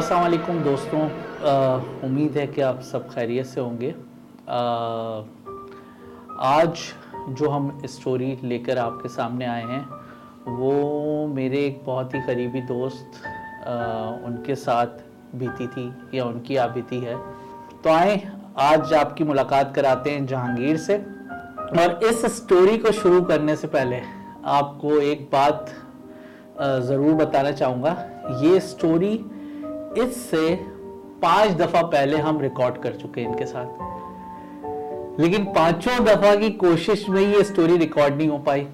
असलकुम दोस्तों उम्मीद है कि आप सब खैरियत से होंगे। आज जो हम स्टोरी लेकर आपके सामने आए हैं वो मेरे एक बहुत ही करीबी दोस्त अ, उनके साथ बीती थी या उनकी आ बीती है। तो आए आज आपकी मुलाकात कराते हैं जहांगीर से। और इस स्टोरी को शुरू करने से पहले आपको एक बात ज़रूर बताना चाहूँगा। ये स्टोरी इससे पाँच दफ़ा पहले हम रिकॉर्ड कर चुके हैं इनके साथ। लेकिन पाँचों दफ़ा की कोशिश में ये स्टोरी रिकॉर्ड नहीं हो पाई।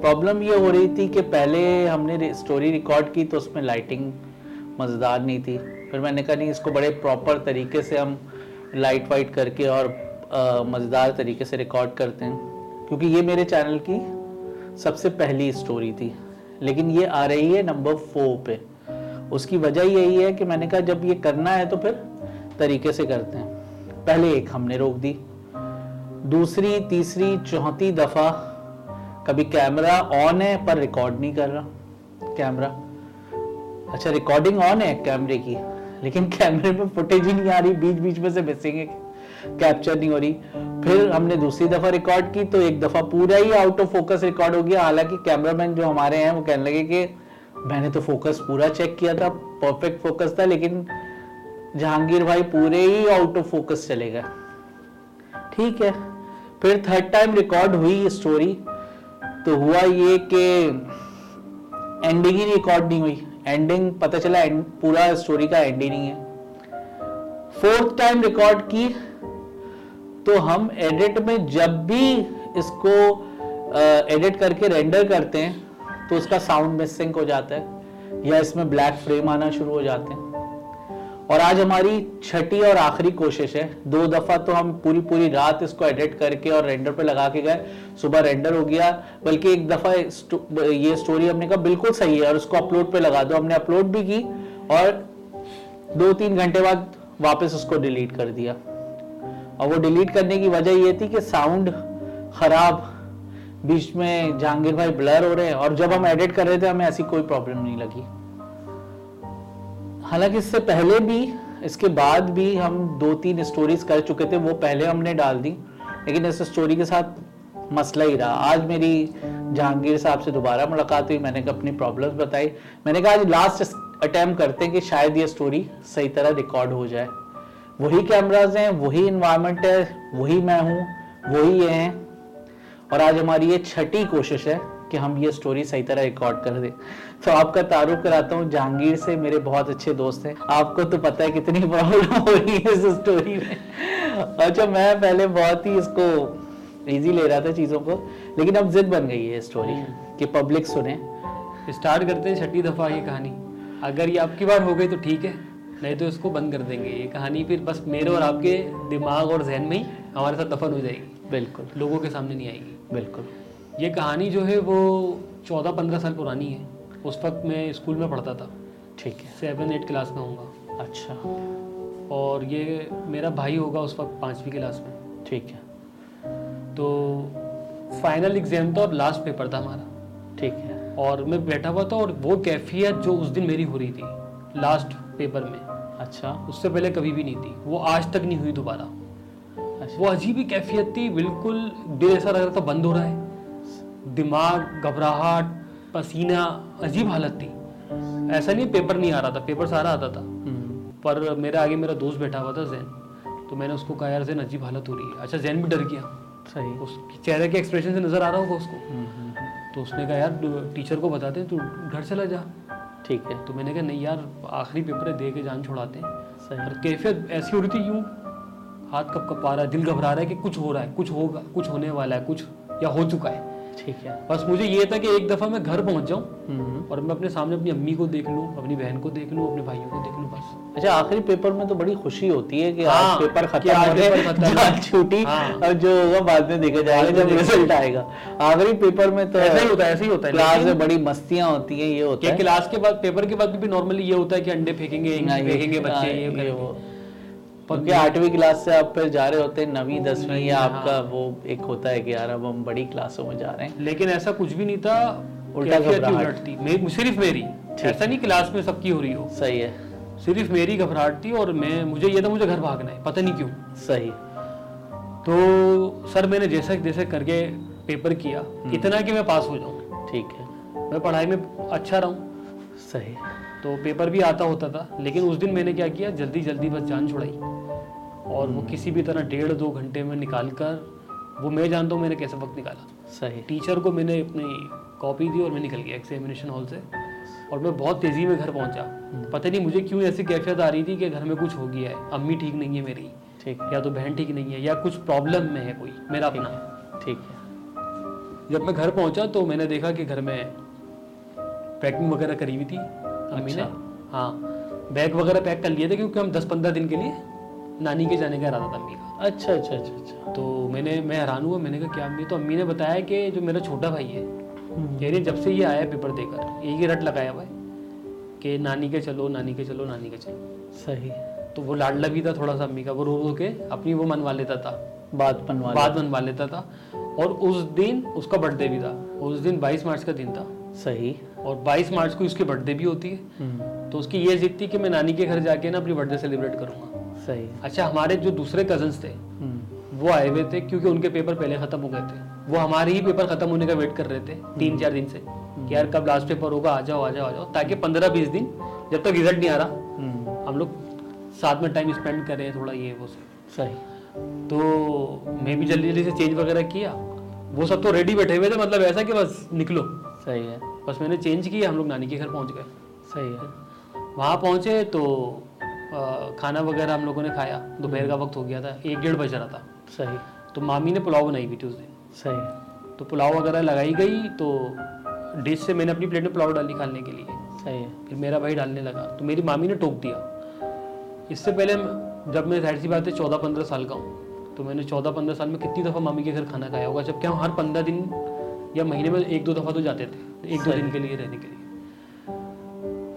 प्रॉब्लम ये हो रही थी कि पहले हमने स्टोरी रिकॉर्ड की तो उसमें लाइटिंग मज़ेदार नहीं थी। फिर मैंने कहा, नहीं, इसको बड़े प्रॉपर तरीके से हम लाइट वाइट करके और मज़ेदार तरीके से रिकॉर्ड करते हैं। क्योंकि ये मेरे चैनल की सबसे पहली स्टोरी थी। लेकिन ये आ रही है नंबर फोर पे। उसकी वजह यही है कि मैंने कहा, जब ये करना है तो फिर तरीके से करते हैं। पहले एक हमने रोक दी। दूसरी, तीसरी, चौथी दफ़ा कभी कैमरा ऑन है पर रिकॉर्ड नहीं कर रहा। कैमरा अच्छा रिकॉर्डिंग ऑन है कैमरे की, लेकिन कैमरे में फुटेज ही नहीं आ रही बीच बीच में से मिसिंग है कैप्चर नहीं हो रही। फिर हमने दूसरी दफ़ा रिकॉर्ड की तो एक दफ़ा पूरा ही आउट ऑफ़ फोकस रिकॉर्ड हो गया। हालाँकि कैमरामैन जो हमारे हैं, वो कहने लगे कि मैंने तो फोकस पूरा चेक किया था परफेक्ट फोकस था लेकिन जहांगीर भाई पूरे ही आउट ऑफ़ फोकस चले गए। ठीक है फिर थर्ड टाइम रिकॉर्ड हुई स्टोरी तो हुआ ये कि एंडिंग ही रिकॉर्ड नहीं हुई। एंडिंग पता चला end, पूरा स्टोरी का एंड ही नहीं है। फोर्थ टाइम रिकॉर्ड की तो हम एडिट में जब भी इसको एडिट करके रेंडर करते हैं तो उसका साउंड मिसिंग हो जाता है, या इसमें ब्लैक फ्रेम आना शुरू हो जाते हैं। और आज हमारी छठी और आखिरी कोशिश है। दो दफ़ा तो हम पूरी पूरी रात इसको एडिट करके और रेंडर पे लगा के गए। सुबह रेंडर हो गया, बल्कि एक दफ़ा ये स्टोरी हमने कहा बिल्कुल सही है और उसको अपलोड पे लगा दो। हमने अपलोड भी की और दो तीन घंटे बाद वापस उसको डिलीट कर दिया। और वो डिलीट करने की वजह ये थी कि साउंड खराब बीच में जहांगीर भाई ब्लर हो रहे हैं और जब हम एडिट कर रहे थे, हमें ऐसी कोई प्रॉब्लम नहीं लगी। हालाँकि इससे पहले भी, इसके बाद भी हम दो तीन स्टोरीज कर चुके थे, वो पहले हमने डाल दी, लेकिन इस स्टोरी के साथ मसला ही रहा। आज मेरी जहांगीर साहब से दोबारा मुलाकात हुई, मैंने अपनी प्रॉब्लम्स बताई। मैंने कहा, आज लास्ट अटेम्प्ट करते हैं कि शायद ये स्टोरी सही तरह रिकॉर्ड हो जाए। वही कैमराज हैं, वही इन्वायरमेंट है, वही मैं हूँ, वही ये हैं। और आज हमारी ये छठी कोशिश है कि हम ये स्टोरी सही तरह रिकॉर्ड कर दें। तो आपका तारुफ कराता हूँ जहांगीर से मेरे बहुत अच्छे दोस्त हैं। आपको तो पता है कितनी प्रॉब्लम हो रही है इस स्टोरी में। अच्छा मैं पहले बहुत ही इसको इजी ले रहा था चीज़ों को लेकिन अब जिद बन गई है स्टोरी कि पब्लिक सुने। स्टार्ट करते हैं छठी दफ़ा ये कहानी। अगर ये आपकी बार हो गई तो ठीक है नहीं तो इसको बंद कर देंगे। ये कहानी फिर बस मेरे और आपके दिमाग और जहन में ही हमारे साथ दफन हो जाएगी। बिल्कुल। लोगों के सामने नहीं आएगी। बिल्कुल। ये कहानी जो है वो चौदह पंद्रह साल पुरानी है। उस वक्त मैं स्कूल में पढ़ता था। ठीक है। सेवन एट क्लास में होऊँगा। अच्छा। और ये मेरा भाई होगा उस वक्त पाँचवीं क्लास में। ठीक है। तो फाइनल एग्ज़ाम था और लास्ट पेपर था हमारा। ठीक है। और मैं बैठा हुआ था और वो कैफियत जो उस दिन मेरी हो रही थी लास्ट पेपर में अच्छा। उससे पहले कभी भी नहीं थी। वो आज तक नहीं हुई दोबारा। वो अजीब ही कैफियत थी बिल्कुल दिल ऐसा लग रहा था बंद हो रहा है। दिमाग घबराहट पसीना अजीब हालत थी। ऐसा नहीं पेपर नहीं आ रहा था पेपर सारा आता था। हम्म, पर मेरे आगे मेरा दोस्त बैठा हुआ था जैन। तो मैंने उसको कहा यार जैन अजीब हालत हो रही है। अच्छा जैन भी डर गया। सही। उसके चेहरे के एक्सप्रेशन से नज़र आ रहा होगा उसको। हम्म, तो उसने कहा यार टीचर को बताते तू घर चला जा। ठीक है। तो मैंने कहा नहीं यार आखिरी पेपर दे के जान छुड़ाते हैं। सही। और कैफियत ऐसी हो रही थी यूँ हाथ कप कप रहा है दिल घबरा रहा है कि कुछ हो रहा है कुछ होगा कुछ होने वाला है कुछ या हो चुका है। ठीक है। बस मुझे ये था कि एक दफ़ा मैं घर पहुँच जाऊँ हम्म, और मैं अपने सामने अपनी अम्मी को देख लूँ अपनी बहन को देख लूँ अपने भाइयों को देख लूँ बस। अच्छा आखिरी पेपर में तो बड़ी खुशी होती है कि हाँ, आज पेपर खत्म हो गए छूटी हाँ। और जो होगा बाद में देखा जाएगा जब रिज़ल्ट आएगा। आखिरी पेपर में तो ऐसा ही होता है ऐसा ही होता है क्लास में बड़ी मस्तियाँ होती हैं ये होता है। क्लास के बाद पेपर के बाद भी नॉर्मली ये होता है कि अंडे फेंकेंगे हाँ, फेंकेंगे हाँ, बच्चे ये ये वो। क्योंकि आठवीं क्लास से आप फिर जा रहे होते हैं नवीं दसवीं या हाँ। आपका वो एक होता है कि यार अब हम बड़ी क्लासों में जा रहे हैं। लेकिन ऐसा कुछ भी नहीं था उल्टा घबराहट। थी मे- सिर्फ़ मेरी। ऐसा नहीं क्लास में सबकी हो रही हो। सही है। सिर्फ़ मेरी घबराहट थी और मैं मुझे ये था मुझे घर भागना है पता नहीं क्यों। सही। तो सर मैंने जैसे जैसे करके पेपर किया इतना कि मैं पास हो जाऊँ। ठीक है। मैं पढ़ाई में अच्छा रहूँ। सही। तो पेपर भी आता होता था लेकिन उस दिन मैंने क्या किया जल्दी जल्दी बस जान छुड़ाई। और वो किसी भी तरह डेढ़ दो घंटे में निकाल कर वो मैं जानता हूँ मैंने कैसे वक्त निकाला। सही। टीचर को मैंने अपनी कॉपी दी और मैं निकल गया एग्जामिनेशन हॉल से। और मैं बहुत तेज़ी में घर पहुँचा। पता नहीं मुझे क्यों ऐसी कैफियत आ रही थी कि घर में कुछ हो गया है। अम्मी ठीक नहीं है मेरी। ठीक। या तो बहन ठीक नहीं है या कुछ प्रॉब्लम में है कोई मेरा अपना। ठीक है। जब मैं घर पहुँचा तो मैंने देखा कि घर में पैकिंग वगैरह करी हुई थी। अम्मी ने। अच्छा। हाँ बैग वगैरह पैक कर लिए थे क्योंकि हम दस पंद्रह दिन के लिए नानी के जाने का इरादा था अम्मी का अच्छा अच्छा अच्छा अच्छा। तो मैंने मैं हैरान हुआ मैंने कहा क्या अम्मी तो अम्मी ने बताया कि जो मेरा छोटा भाई है कह रही जब से ये आया पेपर देकर एक ही रट लगाया हुआ है कि नानी के चलो नानी के चलो नानी के चलो। सही तो वो लाडला भी था थोड़ा सा अम्मी का वो रो रो के अपनी वो मनवा लेता था। बात बनवा बात मनवा लेता था। और उस दिन उसका बर्थडे भी था। उस दिन 22 मार्च का दिन था। सही। और 22 मार्च को उसकी बर्थडे भी होती है। हम्म, तो उसकी ये जिद थी कि मैं नानी के घर जाके ना अपनी बर्थडे सेलिब्रेट करूँगा। सही अच्छा हमारे जो दूसरे कजन्स थे हम्म, वो आए हुए थे क्योंकि उनके पेपर पहले खत्म हो गए थे। वो हमारे ही पेपर खत्म होने का वेट कर रहे थे तीन चार दिन से कि यार कब लास्ट पेपर होगा आ जाओ आ जाओ आ जाओ ताकि पंद्रह बीस दिन जब तक रिज़ल्ट नहीं आ रहा हम्म, हम लोग साथ में टाइम स्पेंड करें थोड़ा ये वो सब। सही। तो मैं भी जल्दी जल्दी से चेंज वगैरह किया। वो सब तो रेडी बैठे हुए थे मतलब ऐसा कि बस निकलो। सही है। बस मैंने चेंज किया हम लोग नानी के घर पहुँच गए। सही है। वहाँ पहुँचे तो खाना वगैरह हम लोगों ने खाया। दोपहर का वक्त हो गया था। एक डेढ़ बज रहा था। सही। तो मामी ने पुलाव बनाई हुई थी उस दिन सही। तो पुलाव वगैरह लगाई गई तो डिश से मैंने अपनी प्लेट में पुलाव डाली खाने के लिए। सही। है फिर मेरा भाई डालने लगा। तो मेरी मामी ने टोक दिया। इससे पहले जब मैं ज़ाहिर सी बात है चौदह पंद्रह साल का हूँ। तो मैंने चौदह पंद्रह साल में कितनी दफ़ा मामी के घर खाना खाया होगा? जबकि हम हर पंद्रह दिन या महीने में एक दो दफ़ा तो जाते थे एक दो दिन के लिए रहने के लिए।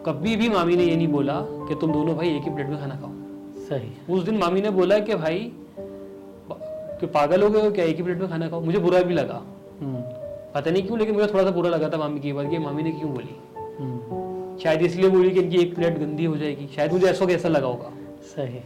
कभी भी मामी ने ये नहीं बोला कि तुम दोनों भाई एक ही प्लेट में खाना खाओ। सही। उस दिन मामी ने बोला कि भाई कि पागल हो गए हो क्या एक ही प्लेट में खाना खाओ? मुझे बुरा भी लगा। हम्म, पता नहीं क्यों लेकिन मुझे थोड़ा सा बुरा लगा था मामी की बात कि मामी ने क्यों बोली? हम्म, शायद इसलिए बोली कि इनकी एक प्लेट गंदी हो जाएगी। शायद मुझे ऐसा कैसा लगा होगा। सही।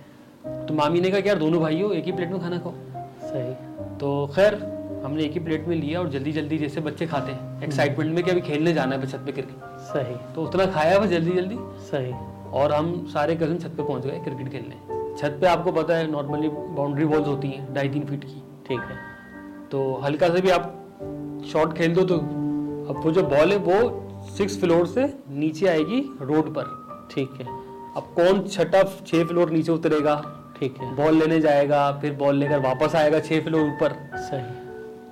तो मामी ने कहा कि यार दोनों भाई हो एक ही प्लेट में खाना खाओ। सही। तो खैर हमने एक ही प्लेट में लिया और जल्दी जल्दी जैसे बच्चे खाते हैं। एक्साइटमेंट में कि अभी खेलने जाना है छत पे क्रिकेट सही। तो उतना खाया बस जल्दी जल्दी सही। और हम सारे कज़न छत पे पहुँच गए क्रिकेट खेलने। छत पे आपको पता है नॉर्मली बाउंड्री वॉल्स होती हैं ढाई तीन फीट की। ठीक है। तो हल्का से भी आप शॉट खेल दो तो अब वो जो बॉल है वो सिक्स फ्लोर से नीचे आएगी रोड पर। ठीक है। अब कौन छठा छः फ्लोर नीचे उतरेगा? ठीक है। बॉल लेने जाएगा फिर बॉल लेकर वापस आएगा छः फ्लोर ऊपर। सही।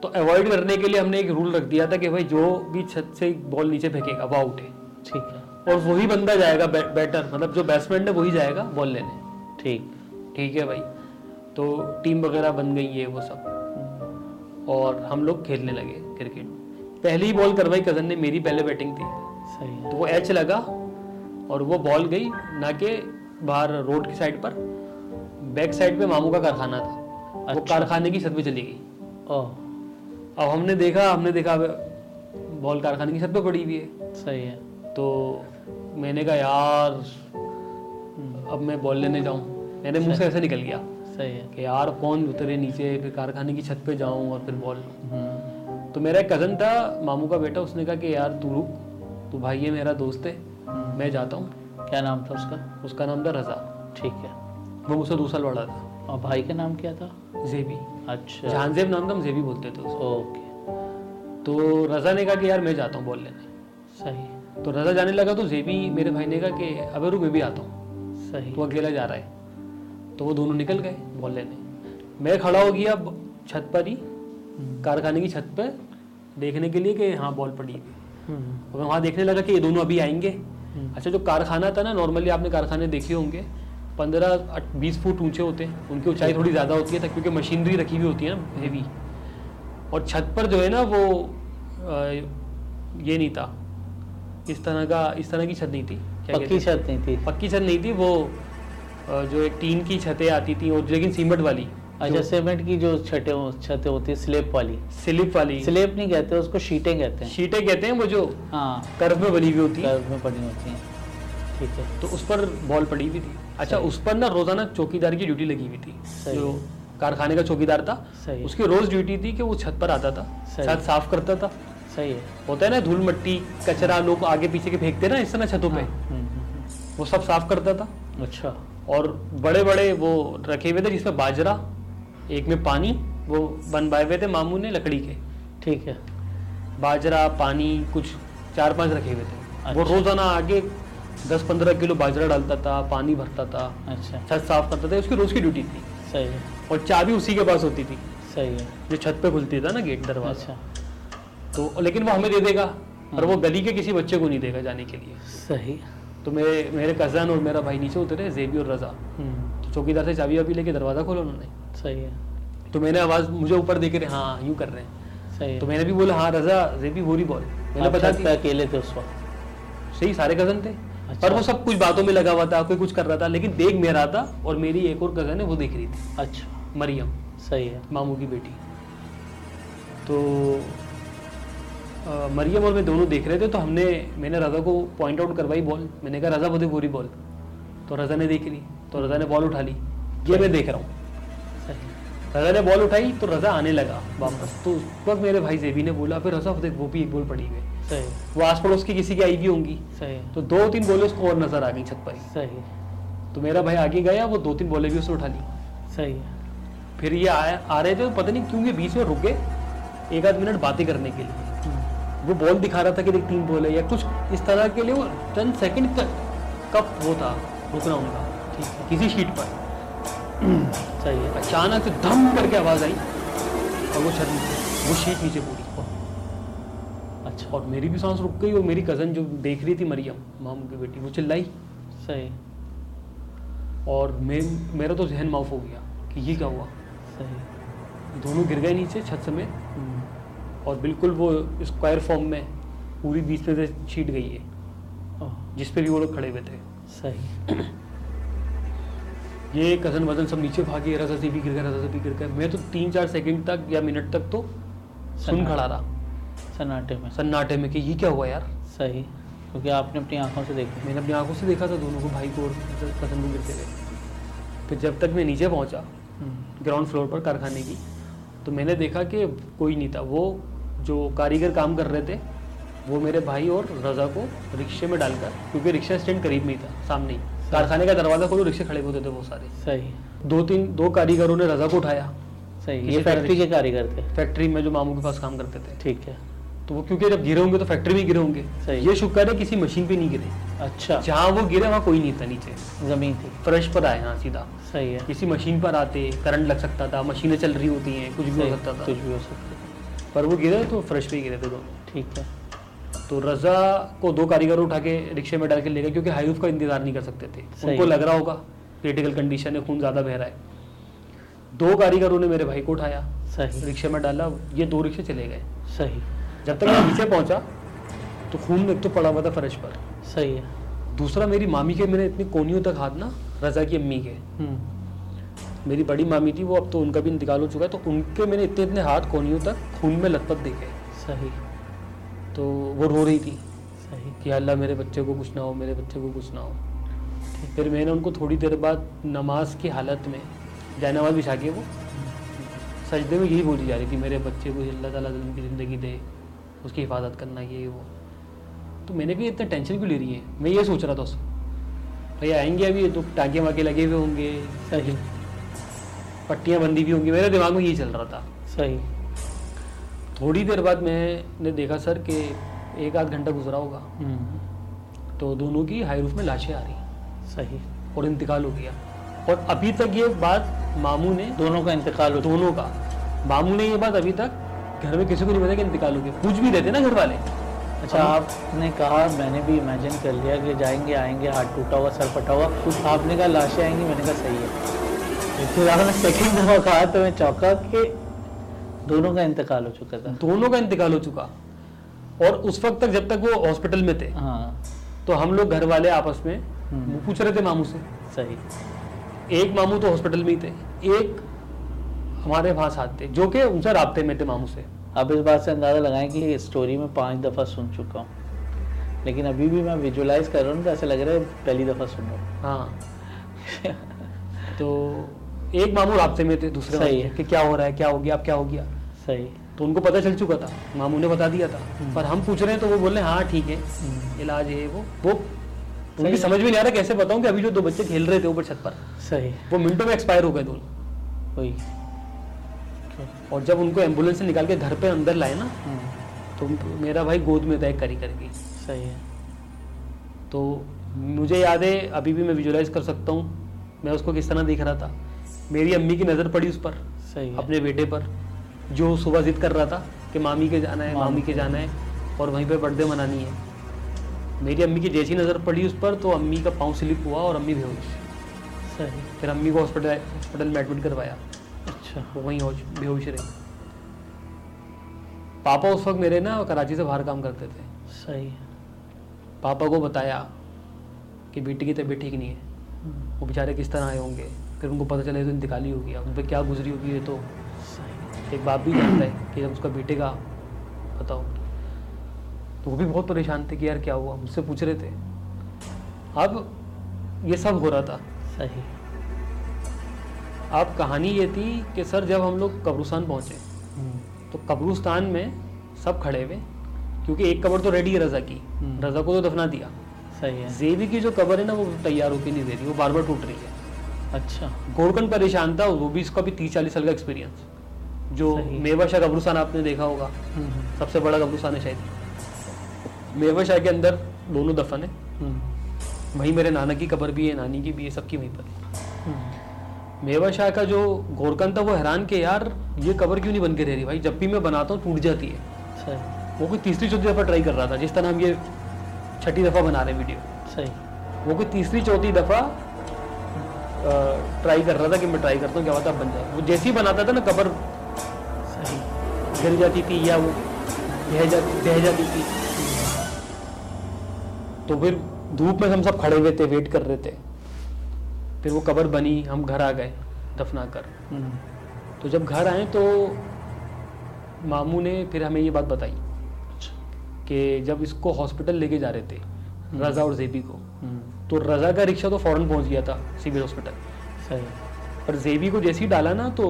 तो अवॉइड करने के लिए हमने एक रूल रख दिया था कि भाई जो भी छत से बॉल नीचे फेंकेगा वो आउट है ठीक। है और वही बंदा जाएगा बै, बैटर मतलब जो बैट्समैन है वही जाएगा बॉल लेने। ठीक। ठीक है भाई। तो टीम वगैरह बन गई है वो सब। और हम लोग खेलने लगे क्रिकेट पहली बॉल करवाई कज़न ने मेरी पहले बैटिंग थी। सही तो वो एच लगा और वो बॉल गई ना के बाहर रोड की साइड पर। बैक साइड पे मामू का कारखाना था। अच्छा। वो। कारखाने की छत पे चली गई। अब हमने देखा हमने देखा बॉल कारखाने की छत पे पड़ी हुई है। सही है। तो मैंने कहा यार अब मैं बॉल लेने जाऊँ। मेरे मुँह से ऐसे निकल गया सही है। कि यार कौन उतरे नीचे फिर कारखाने की छत पे जाऊँ और फिर बॉल लूँ। हम्म, तो मेरा एक कज़न था मामू का बेटा उसने कहा कि यार तू रुक तू भाई है मेरा दोस्त है मैं जाता हूँ। क्या नाम था उसका? उसका नाम था रजा। ठीक है। वो मुझसे दो साल बड़ा था। और भाई का नाम क्या था? जेबी। अच्छा। जहानजेब नाम था हम जेबी बोलते थे उसको। ओके। तो रजा ने कहा कि यार मैं जाता हूँ बॉल लेने सही। तो रजा जाने लगा तो जेबी मेरे भाई ने कहा कि अबे रुक मैं भी आता हूँ। सही। तो अकेला जा रहा है। तो वो दोनों निकल गए बॉल लेने मैं खड़ा हो गया छत पर ही कारखाने की छत पर देखने के लिए कि हाँ बॉल पड़ी। है हम्म, और मैं वहाँ देखने लगा कि ये दोनों अभी आएँगे। अच्छा जो कारखाना था ना नॉर्मली आपने कारखाने देखे होंगे पंद्रह बीस फुट ऊँचे होते हैं। उनकी ऊंचाई थोड़ी ज़्यादा होती है क्योंकि मशीनरी रखी हुई होती है ना हेवी और छत पर जो है ना वो ये नहीं था। इस तरह का इस तरह की छत नहीं थी। क्या पक्की छत नहीं थी। पक्की छत नहीं थी वो जो एक टीन की छतें आती थी और लेकिन सीमेंट वाली। अच्छा सीमेंट की जो छतें छतें होती है स्लेप वाली। स्लिप वाली। स्लेप नहीं कहते उसको शीटें कहते हैं। शीटें कहते हैं वो जो हाँ। कर्व में बनी हुई होती है। कर्व में पड़ी होती हैं। ठीक है। तो उस पर बॉल पड़ी हुई थी। अच्छा उस पर ना रोज़ाना चौकीदार की ड्यूटी लगी हुई थी। जो कारखाने का चौकीदार था उसकी रोज ड्यूटी थी कि वो छत पर आता था छत साफ़ करता था। सही है। होता है ना धूल मट्टी कचरा लोग आगे पीछे के फेंकते ना इस तरह छतों पे। हाँ, हम्म, हम्म, वो सब साफ़ करता था। हम्म। अच्छा। और बड़े बड़े वो रखे हुए थे जिसमें बाजरा एक में पानी वो बनवाए हुए थे मामू ने लकड़ी के। ठीक है। बाजरा पानी कुछ चार पाँच रखे हुए थे। अच्छा। वो। रोज़ाना आगे दस पंद्रह किलो बाजरा डालता था पानी भरता था अच्छा। छत साफ़ करता था उसकी रोज की ड्यूटी थी। सही है। और चाबी उसी के पास होती थी। सही है। जो छत पे खुलती था ना गेट दरवाज़ा। अच्छा। तो लेकिन वो हमें दे देगा वो हाँ। गली के किसी बच्चे को नहीं देगा जाने के लिए। सही। तो मेरे मेरे कज़न और मेरा भाई नीचे उतरे जेबी और रजा। हम्म, तो चौकीदार से चाबी वाबी लेके दरवाज़ा खोला उन्होंने। सही है। तो मैंने आवाज़ मुझे ऊपर देख रहे हाँ यूँ कर रहे हैं। सही है। तो मैंने भी बोला हाँ रजा जेबी रही बॉल मैंने आप बता छत दी पे अकेले थे उस वक्त? सही सारे कज़न थे। अच्छा। पर वो सब कुछ बातों में लगा हुआ था कोई कुछ कर रहा था लेकिन देख मैं रहा था और मेरी एक और कज़न है वो देख रही थी। अच्छा। मरियम। सही है। मामू की बेटी। तो अ, मरियम और मैं दोनों देख रहे थे तो हमने मैंने रजा को पॉइंट आउट करवाई बॉल मैंने कहा रजा बोले पूरी बॉल तो रजा ने देख ली। तो रजा ने बॉल उठा ली। ये मैं देख रहा हूँ। रजा ने बॉल उठाई तो रजा आने लगा वापस। तो उस वक्त मेरे भाई जेबी ने बोला फिर रजा देख वो भी एक बॉल पड़ी हुई है। सही वो आस पड़ोस की किसी की आई भी होंगी। सही तो दो तीन बॉलें उसको और नज़र आ गई छत पर सही तो मेरा भाई आगे गया वो दो तीन बॉलें भी उसने उठा ली। सही है। फिर ये आया आ रहे थे तो पता नहीं क्यों ये बीच में रुक गए एक आध मिनट बातें करने के लिए। हम्म, वो बॉल दिखा रहा था कि देख तीन बॉल है या कुछ इस तरह के लिए वो चंद सेकंड का कब वो था रुकना उनका ठीक है। किसी शीट पर। सही है। अचानक से धम करके आवाज़ आई और वो छत नीचे वो शीट नीचे पूरी। अच्छा और मेरी भी सांस रुक गई और मेरी कज़न जो देख रही थी मरियम मामू की बेटी वो चिल्लाई। सही। और मैं मेरा तो जहन माफ़ हो गया कि ये क्या हुआ। सही। दोनों गिर गए नीचे छत समेत हम्म, और बिल्कुल वो स्क्वायर फॉर्म में पूरी बीच में से छीट गई है जिस पे भी वो लोग खड़े हुए थे। सही। ये कज़न वज़न सब नीचे भागे रजा से भी गिर गया रजा से भी गिर गया। मैं तो तीन चार सेकंड तक या मिनट तक तो सुन खड़ा रहा। सन्नाटे में। सन्नाटे में कि ये क्या हुआ यार? सही क्योंकि आपने अपनी आँखों से देखा। मैंने अपनी आँखों से देखा था दोनों को भाई को और कज़न को गिरते हुए। फिर जब तक मैं नीचे पहुँचा हम्म, ग्राउंड फ्लोर पर कारखाने की तो मैंने देखा कि कोई नहीं था। वो जो कारीगर काम कर रहे थे वो मेरे भाई और रजा को रिक्शे में डालकर क्योंकि रिक्शा स्टैंड करीब में ही था सामने ही। कारखाने का दरवाज़ा खोलो रिक्शे खड़े होते थे वो सारे। सही। दो तीन दो कारीगरों ने रजा को उठाया। सही ये फैक्ट्री के कारीगर थे। फैक्ट्री में जो मामू के पास काम करते थे। ठीक है। तो वो क्योंकि जब गिरे होंगे तो फैक्ट्री में गिरे होंगे। ये शुक्र है किसी मशीन पे नहीं गिरे। अच्छा। जहाँ वो गिरे वहाँ कोई नहीं था नीचे। ज़मीन थी। फ्रेश पर आए हाँ सीधा। सही है। किसी मशीन पर आते करंट लग सकता था मशीनें चल रही होती हैं कुछ भी हो सकता था। कुछ भी हो सकता पर वो गिरे तो फ्रेश पे गिरे थे दोनों। ठीक है। तो रजा को दो कारीगर उठा के रिक्शे में डाल के ले गए क्योंकि हाईरूफ का इंतज़ार नहीं कर सकते थे। उनको लग रहा होगा क्रिटिकल कंडीशन है खून ज़्यादा बह रहा है। दो कारीगरों ने मेरे भाई को उठाया सही। रिक्शे में डाला ये दो रिक्शे चले गए। सही। जब तक मैं नीचे पहुँचा तो खून एक तो पड़ा हुआ था फर्श पर। सही है। दूसरा मेरी मामी के मैंने इतनी कोनियों तक हाथ ना रजा की अम्मी के। हम्म, मेरी बड़ी मामी थी वो अब तो उनका भी इंतकाल हो चुका है तो उनके मैंने इतने इतने हाथ कोनियों तक खून में लथपथ देखे। सही। तो वो रो रही थी सही। कि अल्लाह मेरे बच्चे को कुछ ना हो मेरे बच्चे को कुछ ना हो। फिर मैंने उनको थोड़ी देर बाद नमाज़ की हालत में जाय नमाज़ बिछा के वो सजदे में यही बोली जा रही थी मेरे बच्चे को अल्लाह ताला उनकी ज़िंदगी दे उसकी हिफाजत करना ये वो। तो मैंने भी इतना टेंशन क्यों ले रही है? मैं ये सोच रहा था उससे भैया आएँगे अभी तो टाँगे वाके लगे हुए होंगे। सही। पट्टियाँ बंदी भी होंगी। मेरे दिमाग में यही चल रहा था। सही। थोड़ी देर बाद मैंने देखा सर कि एक आध घंटा गुजरा होगा। हम्म, तो दोनों की हाई रूफ में लाशें आ रही। सही। और इंतकाल हो गया। और अभी तक ये बात मामू ने दोनों का इंतकाल हो दोनों का। मामू ने ये बात अभी तक घर में किसी को नहीं बताया कि इंतकाल हो गया पूछ भी देते ना घर वाले। अच्छा आपने कहा मैंने भी इमेजिन कर लिया कि जाएँगे आएँगे हाथ टूटा हुआ सर फटा हुआ। कुछ आपने कहा लाशें आएँगी मैंने कहा सही है। फिर आपने सेकंड दफ़ा कहा तो मैं चौंका कि दोनों का इंतकाल हो चुका था। दोनों का इंतकाल हो चुका। और उस वक्त तक जब तक वो हॉस्पिटल में थे हाँ। तो हम लोग घर वाले आपस में हम्म। पूछ रहे थे मामू से। सही। एक मामू तो हॉस्पिटल में ही थे एक हमारे वहाँ साथ थे जो कि उनसे रबते में थे मामू से। आप इस बात से अंदाज़ा लगाएँ कि स्टोरी में पाँच दफ़ा सुन चुका हूँ। लेकिन अभी भी मैं विजुलाइज कर रहा हूँ तो ऐसा लग रहा है पहली दफ़ा सुन रहा हूँ। हाँ। तो एक मामू रास्ते में थे दूसरे सही है। कि क्या हो रहा है क्या हो गया अब क्या हो गया। सही। तो उनको पता चल चुका था मामू ने बता दिया था। हम्म। पर हम पूछ रहे हैं तो वो बोल रहे हैं हाँ ठीक है हम्म, इलाज है वो। वो उनकी समझ में नहीं आ रहा कैसे बताऊँ कि अभी जो दो बच्चे खेल रहे थे ऊपर छत पर। सही। वो मिनटों में एक्सपायर हो गए दोनों। वही। और जब उनको एंबुलेंस से निकाल के घर पे अंदर लाए ना हम्म, तो मेरा भाई गोद में था एक करी करके। सही है। तो मुझे याद है अभी भी मैं विजुलाइज कर सकता हूँ मैं उसको किस तरह देख रहा था। मेरी अम्मी की नज़र पड़ी उस पर सही अपने बेटे पर जो सुबह जिद कर रहा था कि मामी के जाना है मामी मामी के जाना है और वहीं पर बर्थडे मनानी है। मेरी अम्मी की जैसी नज़र पड़ी उस पर तो अम्मी का पाँव स्लिप हुआ और अम्मी बेहोश। सही। फिर अम्मी को हॉस्पिटल हॉस्पिटल में एडमिट करवाया। अच्छा वो वहीं होश बेहोश रही। पापा उस वक्त मेरे ना कराची से बाहर काम करते थे। सही पापा को बताया कि बेटी की तबीयत ठीक नहीं है। हम्म, वो बेचारे किस तरह आए होंगे? फिर उनको पता चला तो इंतकाली हो गया। उन पर क्या गुजरी होगी ये तो? सही। एक बाप भी जानता है कि जब उसका बेटे का बताओ। तो वो भी बहुत परेशान थे कि यार क्या हुआ? मुझसे पूछ रहे थे। अब ये सब हो रहा था। सही। अब कहानी ये थी कि सर जब हम लोग कब्रुस्तान पहुँचे हम्म, तो कब्रुस्तान में सब खड़े हुए क्योंकि एक कबर तो रेडी है रज़ा की। हम्म। रज़ा को तो दफना दिया। सही है। जेबी की जो कबर है ना वो तैयार होकर नहीं दे रही वो बार बार टूट रही है। अच्छा। गोरकन परेशान था वो भी इसका भी तीस चालीस साल का एक्सपीरियंस जो। मेवा शाह कब्रिस्तान आपने देखा होगा हम्म, सबसे बड़ा कब्रिस्तान है शायद। मेवा शाह के अंदर दोनों दफन है। वहीं मेरे नाना की कबर भी है नानी की भी है सबकी वहीं पर मेवा शाह का जो गोरकन था वो हैरान के यार ये कवर क्यों नहीं बन के रह रही भाई? जब भी मैं बनाता हूँ टूट जाती है। सही। वो कोई तीसरी चौथी दफ़ा ट्राई कर रहा था जिस तरह हम ये छठी दफ़ा बना रहे हैं वीडियो। सही। वो कोई तीसरी चौथी दफ़ा ट्राई कर रहा था कि मैं ट्राई करता हूँ क्या पता बन जाए। वो जैसे ही बनाता था ना कब्र सही। गिर जाती थी या वो बह जाती बह जाती थी। तो फिर धूप में हम सब खड़े हुए थे वेट कर रहे थे। फिर वो कब्र बनी हम घर आ गए दफना कर। हम्म, तो जब घर आए तो मामू ने फिर हमें ये बात बताई अच्छा। कि जब इसको हॉस्पिटल लेके जा रहे थे रज़ा और जेबी को हम्म, तो रज़ा का रिक्शा तो फ़ौरन पहुँच गया था सिविल हॉस्पिटल सही। पर जेबी को जैसे ही डाला ना तो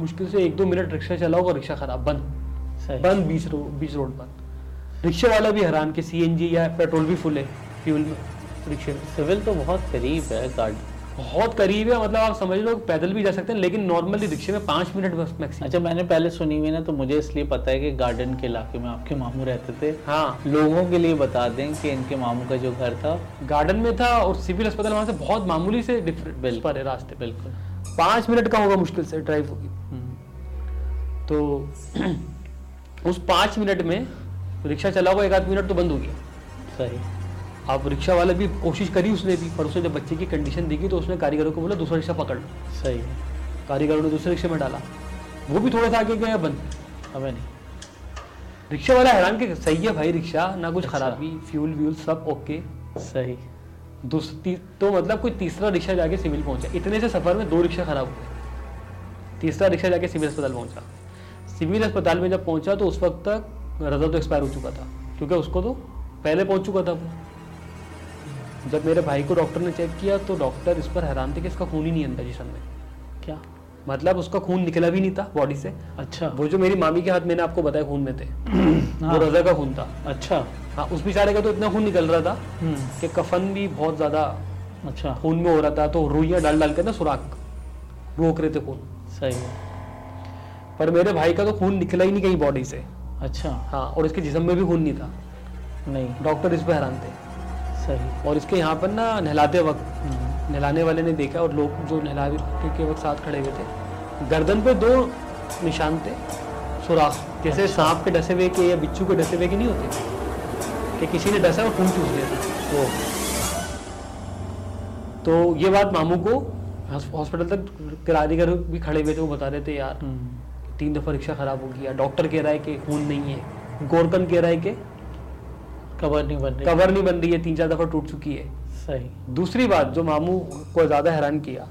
मुश्किल से एक दो मिनट रिक्शा चलाओ और रिक्शा खराब बंद। सही। बंद बीच रोड बीच रोड बंद। रिक्शे वाला भी हैरान कि सीएनजी या पेट्रोल भी फुल है फ्यूल में रिक्शे सिविल तो बहुत करीब है गार्ड बहुत करीब है मतलब आप समझ लो पैदल भी जा सकते हैं लेकिन नॉर्मली रिक्शे में पाँच मिनट बस मैक्सिमम अच्छा मैंने पहले सुनी हुई ना तो मुझे इसलिए पता है कि गार्डन के इलाके में आपके मामू रहते थे। हाँ। लोगों के लिए बता दें कि इनके मामू का जो घर था। गार्डन में था और सिविल अस्पताल वहाँ से बहुत मामूली से डिफरेंट। पर है रास्ते बिल्कुल। पाँच मिनट का होगा मुश्किल से ड्राइव होगी। हम्म, तो उस पाँच मिनट में रिक्शा चला हुआ एक आध मिनट तो बंद हो गया। सही। अब रिक्शा वाले भी कोशिश करी उसने भी पर उसने जब बच्चे की कंडीशन देखी तो उसने कारीगरों को बोला दूसरा रिक्शा पकड़। सही। कारीगरों ने दूसरे रिक्शे में डाला। वो भी थोड़ा सा आगे गया बंद। हमें नहीं। रिक्शा वाला हैरान के सही है भाई रिक्शा ना कुछ अच्छा। खराबी फ्यूल व्यूल सब ओके सही। दूसरी तो मतलब कोई तीसरा रिक्शा जाके सिविल पहुँचा। इतने से सफ़र में दो रिक्शा खराब हुए। तीसरा रिक्शा जाके सिविल अस्पताल पहुँचा। सिविल अस्पताल में जब पहुँचा तो उस वक्त तक रजा तो एक्सपायर हो चुका था क्योंकि उसको तो पहले पहुँच चुका था वो। जब मेरे भाई को डॉक्टर ने चेक किया तो डॉक्टर इस पर हैरान थे कि इसका खून ही नहीं अंदर जिसम में। क्या? मतलब उसका खून निकला भी नहीं था बॉडी से। अच्छा। वो जो मेरी मामी के हाथ मैंने आपको बताया खून में थे हाँ, वो रजा का खून था। अच्छा। हाँ उस बेचारे का तो इतना खून निकल रहा था हम्म, कि कफन भी बहुत ज़्यादा अच्छा। खून में हो रहा था तो रुइयाँ डाल डाल के ना सुराख रोक रहे थे खून। सही पर मेरे भाई का तो खून निकला ही नहीं कहीं बॉडी से। अच्छा। हाँ और इसके जिसम में भी खून नहीं था। नहीं। डॉक्टर इस पर हैरान थे। सही। और इसके यहाँ पर ना नहलाते वक्त नहलाने वाले ने देखा और लोग जो नहलाने के वक्त साथ खड़े हुए थे गर्दन पे दो निशान थे सुराख। जैसे सांप के डसे हुए के या बिच्छू के डसे हुए के नहीं होते कि किसी ने डसा और खून चूस लिया था। वो तो ये बात मामू को हॉस्पिटल तक किराएगर भी खड़े हुए थे वो बता रहे थे यार हम्म, तीन दफ़ा रिक्शा खराब हो गया डॉक्टर कह रहा है कि खून नहीं है गोरकन कह रहा है कि कवर नहीं बन रही। कवर नहीं बन रही है तीन चार दफ़ा टूट चुकी है। सही। दूसरी बात जो मामू को ज़्यादा हैरान किया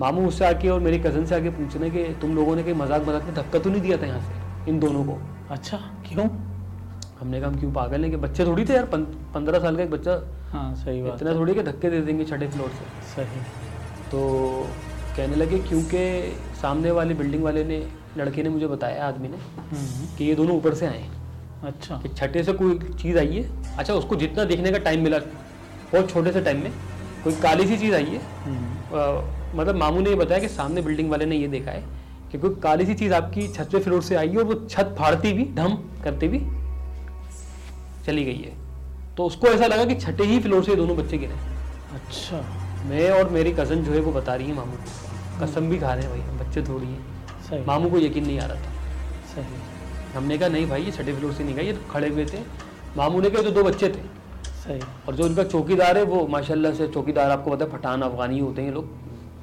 मामू उससे आके और मेरे कज़न से आके पूछने के तुम लोगों ने कहीं मज़ाक मज़ाक में धक्का तो नहीं दिया था यहाँ से इन दोनों को? अच्छा क्यों? हमने कहा हम क्यों पागल हैं कि बच्चे थोड़ी थे यार पंद्रह साल का एक बच्चा हाँ सही बात। इतना थोड़ी कि धक्के दे देंगे छठे फ्लोर से? सही। तो कहने लगे क्योंकि सामने वाली बिल्डिंग वाले ने लड़के ने मुझे बताया आदमी ने हम्म, कि ये दोनों ऊपर से आए अच्छा। कि छठे से कोई चीज़ आई है। अच्छा उसको जितना देखने का टाइम मिला बहुत छोटे से टाइम में कोई काली सी चीज़ आई है। हम्म, मतलब मामू ने ये बताया कि सामने बिल्डिंग वाले ने ये देखा है कि कोई काली सी चीज़ आपकी छठवें फ्लोर से आई है और वो छत फाड़ती भी ढम करती भी चली गई है। तो उसको ऐसा लगा कि छठे ही फ्लोर से दोनों बच्चे गिरे। अच्छा। मैं और मेरी कज़न जो है वो बता रही है मामू को। कसम भी खा रहे हैं भाई हम बच्चे थोड़ी हैं। मामू को यकीन नहीं आ रहा था। सही। हमने कहा नहीं भाई ये छठे फ्लोर से नहीं गए ये तो खड़े हुए थे। मामू ने कहा तो दो बच्चे थे। सही। और जो उनका चौकीदार है वो माशाल्लाह से चौकीदार आपको पता है पठान अफगानी होते हैं ये लोग।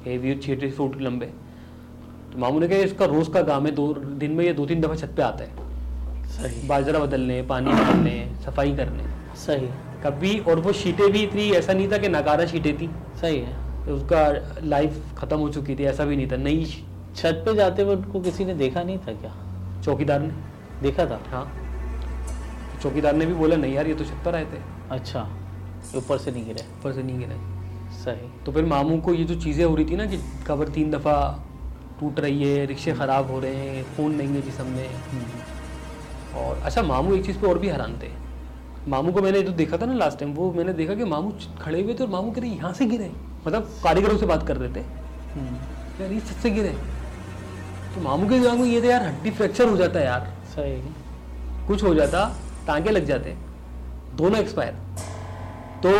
हेवी छः फुट लंबे। तो मामू ने कहा इसका रोज़ का काम है दो दिन में ये दो तीन दफ़ा छत पे आता है। सही। बाजरा बदलने पानी बदलने सफ़ाई करने। सही। कभी और वो शीटें भी इतनी ऐसा नहीं था कि नकारा शीटें थी। सही है। तो उसका लाइफ ख़त्म हो चुकी थी ऐसा भी नहीं था। नई छत पे जाते हुए उनको किसी ने देखा नहीं था क्या? चौकीदार ने। देखा था? हाँ। चौकीदार ने भी बोला नहीं यार ये तो छत पर आए थे। अच्छा। ऊपर से नहीं गिरे। ऊपर से नहीं गिरे। सही। तो फिर मामू को ये जो चीज़ें हो रही थी ना कि कवर तीन दफ़ा टूट रही है रिक्शे ख़राब हो रहे हैं फ़ोन नहीं है जिसम में। हम्म, और अच्छा मामू एक चीज़ पे और भी हैरान थे। मामू को मैंने जो देखा था ना लास्ट टाइम वो मैंने देखा कि मामू खड़े हुए थे और मामू कह रहे यहाँ से गिरे। मतलब कारीगरों से बात कर रहे थे। हम्म, यार ये छत से गिरे। तो मामू के दिमाग में ये था यार हड्डी फ्रैक्चर हो जाता है यार। सही कुछ हो जाता टांके लग जाते दोनों एक्सपायर तो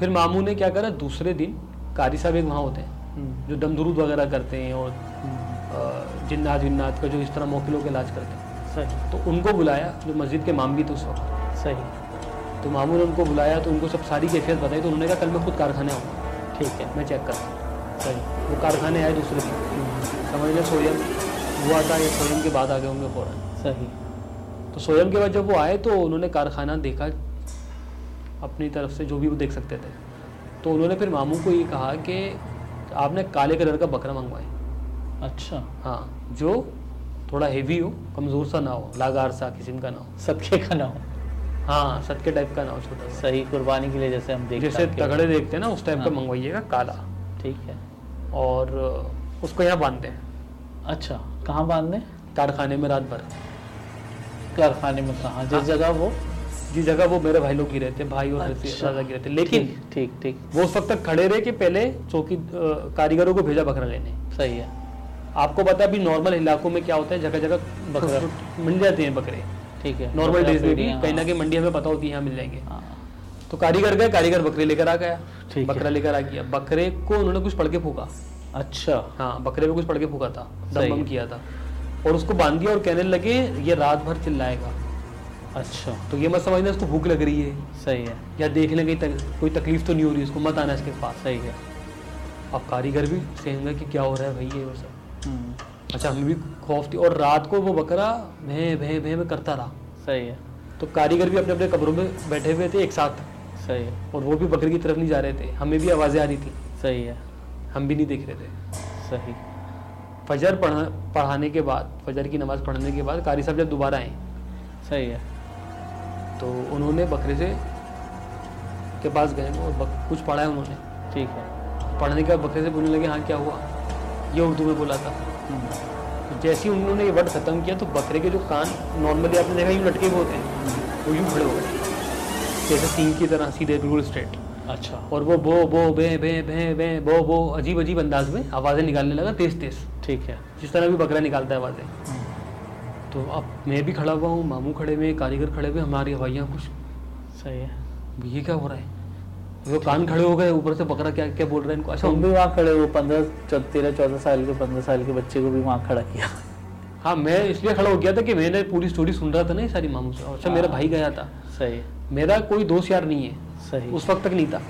फिर मामू ने क्या करा दूसरे दिन कारी साहब एक वहाँ होते हैं हम्म, जो दमदरूद वगैरह करते हैं और हम्म, जिन्नात विन्नात का जो इस तरह मोकिलों के इलाज करते हैं। सही। तो उनको बुलाया जो मस्जिद के माम भी थे उस वक्त। सही। तो मामू ने उनको बुलाया तो उनको सब सारी कैफियत बताई तो उन्होंने कहा कल मैं खुद कारखाने आऊँगा। ठीक है। मैं चेक करता सही। वो कारखाने आए दूसरे दिन। हम्म, समझ लें सोयम हुआ था या सोयम के बाद आ गए होंगे फ़ौरन। सही। तो सोयम के बाद जब वो आए तो उन्होंने कारखाना देखा अपनी तरफ़ से जो भी वो देख सकते थे। तो उन्होंने फिर मामू को ये कहा कि आपने काले कलर का बकरा मंगवाए अच्छा। हाँ जो थोड़ा हेवी हो कमज़ोर सा ना हो लागार सा किस्म का ना हो। सबके का ना हो। हाँ सत के टाइप का ना हो छोटा सही कुर्बानी के लिए जैसे हम देखते जैसे तगड़े देखते हैं ना उस टाइप का हाँ। मंगवाइएगा काला। ठीक है। और उसको यहाँ बांधते हैं। अच्छा कहाँ बांधने? कारखाने में रात भर। कारखाने में कहाँ? जिस हाँ। जगह वो जिस जगह वो मेरे भाई लोग गिरे थे भाई और अच्छा। दादा गिरे थे लेकिन ठीक ठीक वो उस वक्त तक खड़े रहे कि पहले चौकी कारीगरों को भेजा बकरा लेने। सही है। आपको पता है अभी नॉर्मल इलाकों में क्या होता है? जगह जगह बकरा। मिल जाते हैं बकरे। ठीक है। नॉर्मल डेज़ में भी कहीं ना हाँ, कहीं मंडी हमें पता होती है यहाँ मिल जाएँगे। हाँ, तो कारीगर गए कारीगर बकरे लेकर आ गया। बकरा लेकर आ गया। बकरे को उन्होंने कुछ पढ़ के फूका। अच्छा। हाँ बकरे में कुछ पढ़ के फूका था। दम किया था। और उसको बाँध दिया और कहने लगे ये रात भर चिल्लाएगा। अच्छा। तो ये मत समझना उसको भूख लग रही है। सही है। या देखने कहीं तक, कोई तकलीफ़ तो नहीं हो रही उसको मत आना इसके पास। सही है। अब कारीगर भी सेंगे कि क्या हो रहा है भाई ये वो सब। हम्म, अच्छा हमें भी खौफ थी। और रात को वो बकरा भे भे भे में करता रहा। सही है। तो कारीगर भी अपने अपने कमरों में बैठे हुए थे एक साथ। सही है। और वो भी बकरे की तरफ़ नहीं जा रहे थे। हमें भी आवाज़ें आ रही थी। सही है। हम भी नहीं देख रहे थे। सही। फजर पढ़ा पढ़ाने के बाद फजर की नमाज़ पढ़ने के बाद कारी साहब जब दोबारा आए सही है। तो उन्होंने बकरे से के पास गए और बक, कुछ पढ़ा है उन्होंने। ठीक है। पढ़ने के बाद बकरे से बोलने लगे हाँ क्या हुआ? ये उर्दू में बोला था। तो जैसे ही उन्होंने ये वर्ड ख़त्म किया तो बकरे के जो कान नॉर्मली आपने देखा यूँ लटके हुए होते हैं वो यूँ खड़े हो गए। जैसे सिंह की तरह सीधे बिल्कुल स्ट्रेट अच्छा। और वो बो बो बे बे बे बे बो बो अजीब अजीब अंदाज में आवाज़ें निकालने लगा तेज तेज ठीक है। जिस तरह भी बकरा निकालता है आवाज़ें। तो अब मैं भी खड़ा हुआ हूँ मामू खड़े हुए कारीगर खड़े हुए हमारी हवाइयाँ कुछ। सही है। ये क्या हो रहा है? वो कान खड़े हो गए ऊपर से बकरा क्या क्या बोल रहा है इनको? अच्छा हम भी वहाँ खड़े हो पंद्रह तेरह चौदह साल के पंद्रह साल के बच्चे को भी वहाँ खड़ा किया। हाँ मैं इसलिए खड़ा हो गया था कि मैंने पूरी स्टोरी सुन रहा था ना ये सारी मामू से। अच्छा मेरा हाँ। भाई गया था। सही है। मेरा कोई दोस्त यार नहीं है। सही। उस वक्त तक नहीं था।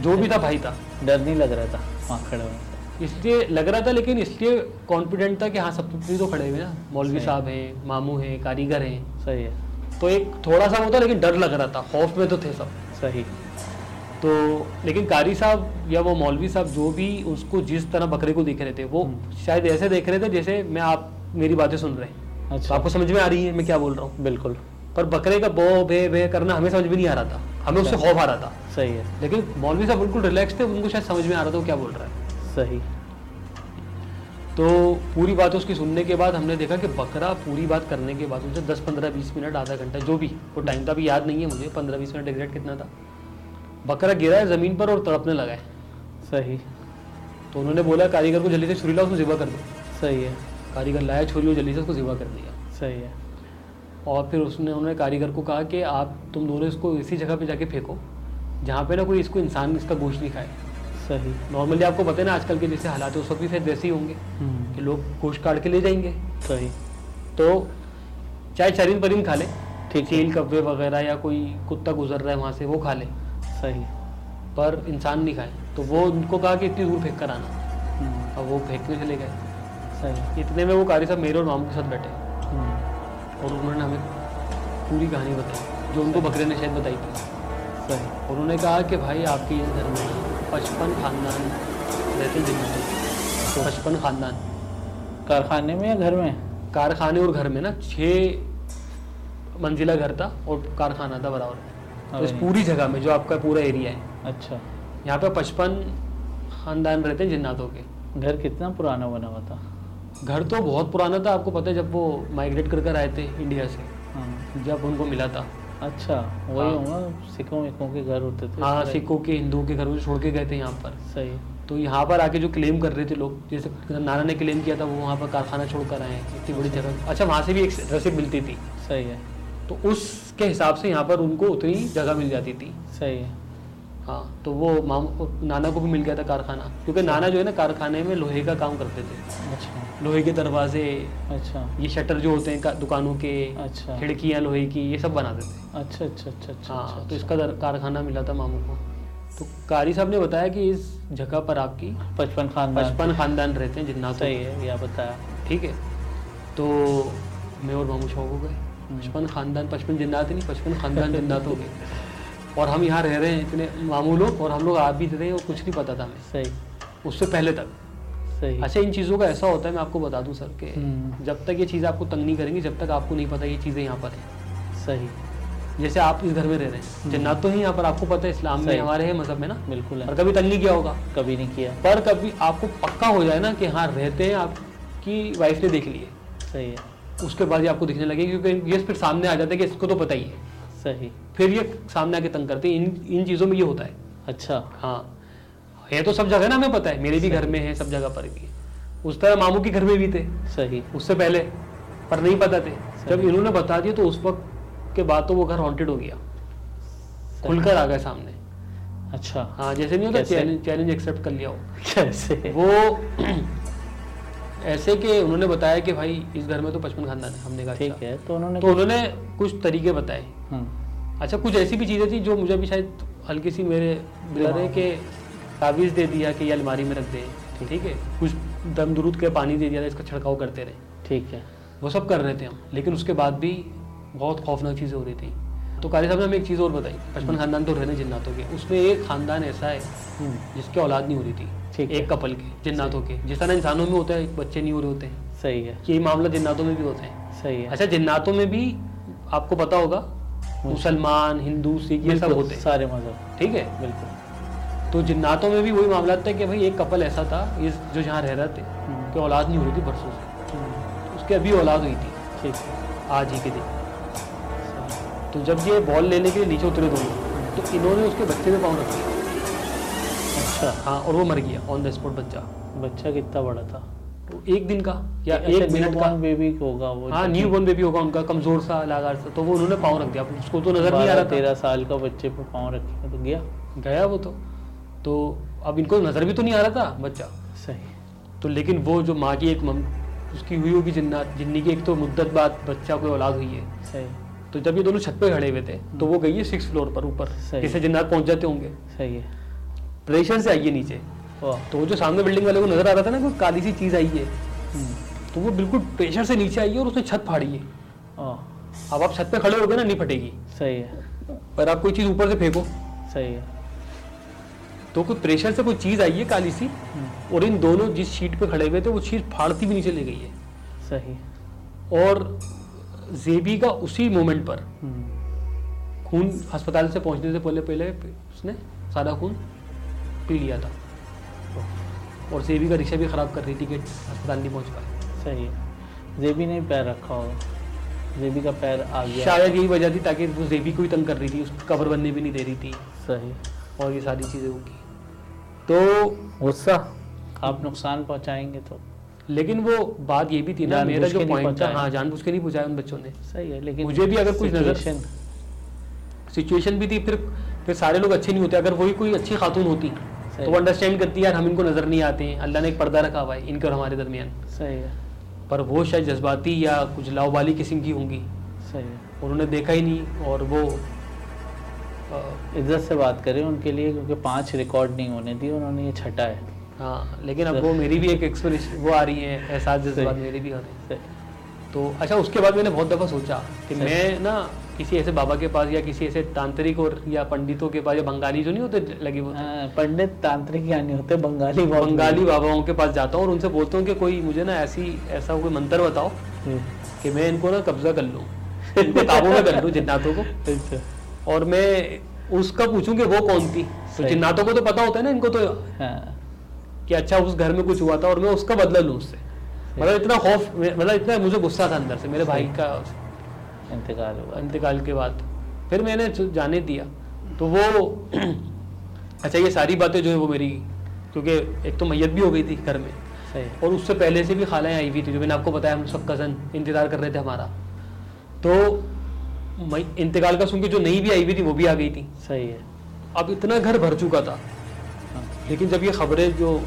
जो भी था भाई था। डर नहीं लग रहा था वहाँ खड़े होने इसलिए लग रहा था लेकिन इसलिए कॉन्फिडेंट था कि हाँ सब भी तो खड़े हुए ना मौलवी साहब हैं मामू हैं कारीगर हैं। सही है। तो एक थोड़ा सा था लेकिन डर लग रहा था। खौफ में तो थे सब। सही। तो लेकिन कारी साहब या वो मौलवी साहब जो भी उसको जिस तरह बकरे को देख रहे थे वो हम्म। शायद ऐसे देख रहे थे जैसे मैं आप मेरी बातें सुन रहे हैं। अच्छा। तो आपको समझ में आ रही है मैं क्या बोल रहा हूँ? बिल्कुल। पर बकरे का बो बे बे करना हमें समझ में नहीं आ रहा था। हमें उससे खौफ आ रहा था। सही है। लेकिन मौलवी साहब बिल्कुल रिलैक्स थे उनको शायद समझ में आ रहा था वो क्या बोल रहा है। सही। तो पूरी बात उसकी सुनने के बाद हमने देखा कि बकरा पूरी बात करने के बाद उनसे दस पंद्रह बीस मिनट आधा घंटा जो भी वो टाइम तो अभी याद नहीं है मुझे 15 20 मिनट एग्जैक्ट कितना था। बकरा गिरा है ज़मीन पर और तड़पने लगा है। सही। तो उन्होंने बोला कारीगर को जल्दी से छुरी लाओ उसको ज़िबा कर दो। सही है। कारीगर लाया छुरी और जल्दी से उसको ज़िबा कर दिया। सही है। और फिर उसने उन्होंने कारीगर को कहा कि आप तुम दोनों इसको इसी जगह पे जाके फेंको जहाँ पे ना कोई इसको इंसान इसका गोश्त नहीं खाए। सही नॉर्मली आपको पता है ना आजकल के जैसे हालात है उस वक्त भी फिर वैसे ही होंगे हम्म, कि लोग गोश्त काट के ले जाएँगे। सही। तो चाहे चरिंद परिंद खा ले ठीक है। चील कब्बे वगैरह या कोई कुत्ता गुजर रहा है वहाँ से वो खा ले। सही। पर इंसान नहीं खाए। तो वो उनको कहा कि इतनी दूर फेंक कर आना। हम्म, अब वो फेंकने चले गए। सही। इतने में वो कारी साहब मेरे और मामू के साथ बैठे। हम्म, और उन्होंने हमें पूरी कहानी बताई जो उनको बकरे ने शायद बताई थी। सही। उन्होंने कहा कि भाई आपके इस घर में पचपन खानदान रहते जिनमें पचपन खानदान। कारखाने में या घर में? कारखाने और घर में ना छः मंजिला घर था और कारखाना था बराबर। तो इस पूरी जगह में जो आपका पूरा एरिया है। अच्छा। यहाँ पे पचपन खानदान रहते हैं जिन्नातों के। घर कितना पुराना बना हुआ था? घर तो बहुत पुराना था आपको पता है जब वो माइग्रेट कर कर आए थे इंडिया से। हाँ। जब उनको मिला था। अच्छा वही हाँ। होगा सिखों विखों के घर होते थे हाँ सिखों के हिंदुओं के घर वो छोड़ के गए थे यहाँ पर। सही। तो यहाँ पर आके जो क्लेम कर रहे थे लोग जैसे नाना ने क्लेम किया था वो वहाँ पर कारखाना छोड़ कर आए हैं इतनी बड़ी जगह। अच्छा वहाँ से भी एक रसीद मिलती थी। सही है। तो उसके हिसाब से यहाँ पर उनको उतनी जगह मिल जाती थी। सही है। हाँ तो वो माम नाना को भी मिल गया था कारखाना क्योंकि नाना जो है ना कारखाने में लोहे का काम करते थे। अच्छा। लोहे के दरवाजे अच्छा। ये शटर जो होते हैं दुकानों के अच्छा। खिड़कियाँ लोहे की ये सब बनाते थे। अच्छा अच्छा अच्छा अच्छा हाँ अच्छा, तो इसका कारखाना मिला था मामू को। तो कारी साहब ने बताया कि इस जगह पर आपकी पचपन खानदान। पचपन खानदान रहते हैं जिन्ना सही है या बताया। ठीक है। तो मैं और मामू शौक हो गए। पचपन खानदान पचपन जिन्नात नहीं पचपन खानदान जिन्नात हो गए। और हम यहाँ रह रहे हैं इतने मामू लोग और हम लोग आ भी रहे हैं और कुछ नहीं पता था हमें। सही। उससे पहले तक। सही। अच्छा इन चीज़ों का ऐसा होता है मैं आपको बता दूँ सर कि हम्म। जब तक ये चीज़ आपको तंग नहीं करेंगी जब तक आपको नहीं पता ये चीज़ें यहाँ पर हैं। सही। जैसे आप इस घर में रह रहे हैं जन्नत तो है यहाँ पर आपको पता है इस्लाम में हमारे है मज़हब में ना? बिल्कुल और है कभी तंग नहीं किया होगा। कभी नहीं किया। पर कभी आपको पक्का हो जाए ना कि हाँ रहते हैं आपकी वाइफ ने देख लिए। सही है। उसके बाद ये आपको दिखने लगे क्योंकि ये फिर सामने आ जाता है कि इसको तो पता ही है। सही। फिर ये सामने आके तंग करते हैं। इन इन चीज़ों में ये होता है। अच्छा। हाँ। है तो सब जगह ना हमें पता है। मेरे भी घर में है सब जगह पर भी उस तरह मामू के घर में भी थे। सही। उससे पहले पर नहीं पता थे। जब। इन्होंने बता दिया तो उस वक्त के बाद तो वो घर हॉन्टेड हो गया। खुलकर आ गए सामने। अच्छा। हाँ जैसे नहीं होता चैलेंज चैलेंज एक्सेप्ट कर लिया हो। कैसे? वो ऐसे कि उन्होंने बताया कि भाई इस घर में तो पचपन खानदान है हमने कहा ठीक अच्छा। है तो उन्होंने तो उन्होंने कुछ तरीके बताए। हम्म, अच्छा कुछ ऐसी भी चीज़ें थी जो मुझे भी शायद हल्की सी मेरे दिला रहे कि ताबीज़ दे दिया कि ये अलमारी में रख दे ठीक। है? कुछ दम दुरूद के पानी दे दिया था इसका छिड़काव करते रहे। ठीक है। वो सब कर रहे थे हम लेकिन उसके बाद भी बहुत खौफनाक चीज़ें हो रही थी। तो कारी साहब ने हमें एक चीज़ और बताई पचपन खानदान तो रहने जिन्नातों के उसमें एक खानदान ऐसा है हम्म, जिसकी औलाद नहीं हो रही थी। ठीक एक कपल के जिन्नातों के। जिस तरह इंसानों में होता है बच्चे नहीं हो रहे होते हैं। सही है। यही मामला जिन्नातों में भी होते हैं। सही है। अच्छा जिन्नातों में भी आपको पता होगा मुसलमान हिंदू सिख ये सब होते हैं। सारे मज़हब। ठीक है? बिल्कुल। तो जिन्नातों में भी वही मामला था कि भाई एक कपल ऐसा था इस जो जहाँ रह रहे थे हम्म, कि औलाद नहीं हो रही थी बरसों से। हम्म, उसके अभी औलाद हुई थी। ठीक है। आज ही के दिन। तो जब ये बॉल लेने के लिए नीचे उतरे दोनों तो इन्होंने उसके बच्चे में पाँव रख दिया। अच्छा हाँ और वो मर गया ऑन द स्पॉट बच्चा। बच्चा कितना बड़ा था? तो एक दिन का या अच्छा, एक मिनट का। बेबी होगा वो हाँ न्यू बॉर्न बेबी होगा उनका कमज़ोर सा लागार सा। तो वो उन्होंने पाँव रख दिया। उसको तो नज़र नहीं आ रहा तेरह साल का बच्चे पे पाँव रखे तो गया। गया वो तो। तो अब इनको नज़र भी तो नहीं आ रहा था बच्चा। सही। तो लेकिन वो जो माँ की एक मम उसकी हुई होगी जिन्ना जिन्नी की एक तो मुद्दत बाद बच्चा कोई औलाद हुई है। सही। तो जब ये दोनों छत पे खड़े हुए थे तो वो गई है सिक्स फ्लोर पर ऊपर। जिसे जिन्नात पहुँच जाते होंगे। सही है। प्रेशर से आई है नीचे तो वो जो सामने बिल्डिंग वाले को नज़र आ रहा था ना कोई काली सी चीज़ आई है। हम्म, तो वो बिल्कुल प्रेशर से नीचे आई है और उसने छत फाड़ी है। अब आप छत पे खड़े हो गए ना नहीं फटेगी। सही है। पर आप कोई चीज़ ऊपर से फेंको। सही है। तो कोई प्रेशर से कोई चीज़ आई है काली सी हम्म, और इन दोनों जिस शीट पे खड़े हुए थे वो चीज़ फाड़ती भी नीचे ले गई है। सही। और जेबी का उसी मोमेंट पर हम्म, खून अस्पताल से पहुँचने से पहले पहले उसने सारा खून पी लिया था। और जेबी का रिक्शा भी ख़राब कर रही थी कि अस्पताल नहीं पहुँच पाए सही है। जेबी ने पैर रखा होगा जेबी का पैर आ गया। शायद यही वजह थी ताकि वो जेबी को ही तंग कर रही थी उसको कवर बनने भी नहीं दे रही थी। सही। और ये सारी चीज़ें होगी। तो गुस्सा? आप नुकसान पहुंचाएँगे तो। लेकिन वो बात ये भी थी ना मेरा जो पॉइंट था पहुँचाया। हाँ जानबूझ के नहीं पूछाया उन बच्चों ने। सही है लेकिन मुझे भी अगर कुछ नजर- सिचुएशन भी थी फिर फिर सारे लोग अच्छे नहीं होते अगर वही कोई अच्छी खातून होती। तो वो अंडरस्टैंड करती है यार हम इनको नज़र नहीं आते हैं। अल्लाह ने एक पर्दा रखा हुआ है इनके और हमारे दरमियान। सही है। पर वो शायद जज्बाती या कुछ लावाली किस्म की होंगी। सही है। उन्होंने देखा ही नहीं और वो इज़्ज़त से बात करें उनके लिए क्योंकि पाँच रिकॉर्ड नहीं होने दिए उन्होंने ये छठा है। हाँ लेकिन अब वो मेरी भी एक एक्सपीरियंस वो आ रही है एहसास जज्बात। मेरे भी आ रहे हैं। तो अच्छा उसके बाद मैंने बहुत दफ़ा सोचा कि मैं ना किसी ऐसे बाबा के पास या किसी ऐसे तांत्रिक और या पंडितों के पास या बंगाली जो नहीं होते लगे हुए हाँ, पंडित तांत्रिक या नहीं होते बंगाली बंगाली बाबाओं के पास जाता हूँ और उनसे बोलता हूँ कि कोई मुझे ना ऐसी ऐसा कोई मंत्र बताओ हम्म, कि मैं इनको ना कब्जा कर लूँ इनको काबू में कर लूँ जिन्नातों को। और मैं उसका पूछूँ कि वो कौन थी? तो जिन्नातों को तो पता होता है ना इनको तो हाँ। कि अच्छा उस घर में कुछ हुआ था और मैं उसका बदला लूँ उससे। मतलब इतना खौफ मतलब इतना मुझे गुस्सा था अंदर से मेरे भाई। का इंतकाल हुआ इंतकाल के बाद। फिर मैंने जाने दिया। तो वो अच्छा ये सारी बातें जो है वो मेरी क्योंकि एक तो मैयत भी हो गई थी घर में। सही। और उससे पहले से भी खालाएँ आई हुई थी जो मैंने आपको बताया हम सब कज़न इंतज़ार कर रहे थे हमारा। तो इंतकाल का सुन के जो नहीं भी आई हुई थी वो भी आ गई थी। सही है। अब इतना घर भर चुका था। हाँ, लेकिन जब ये खबरें जो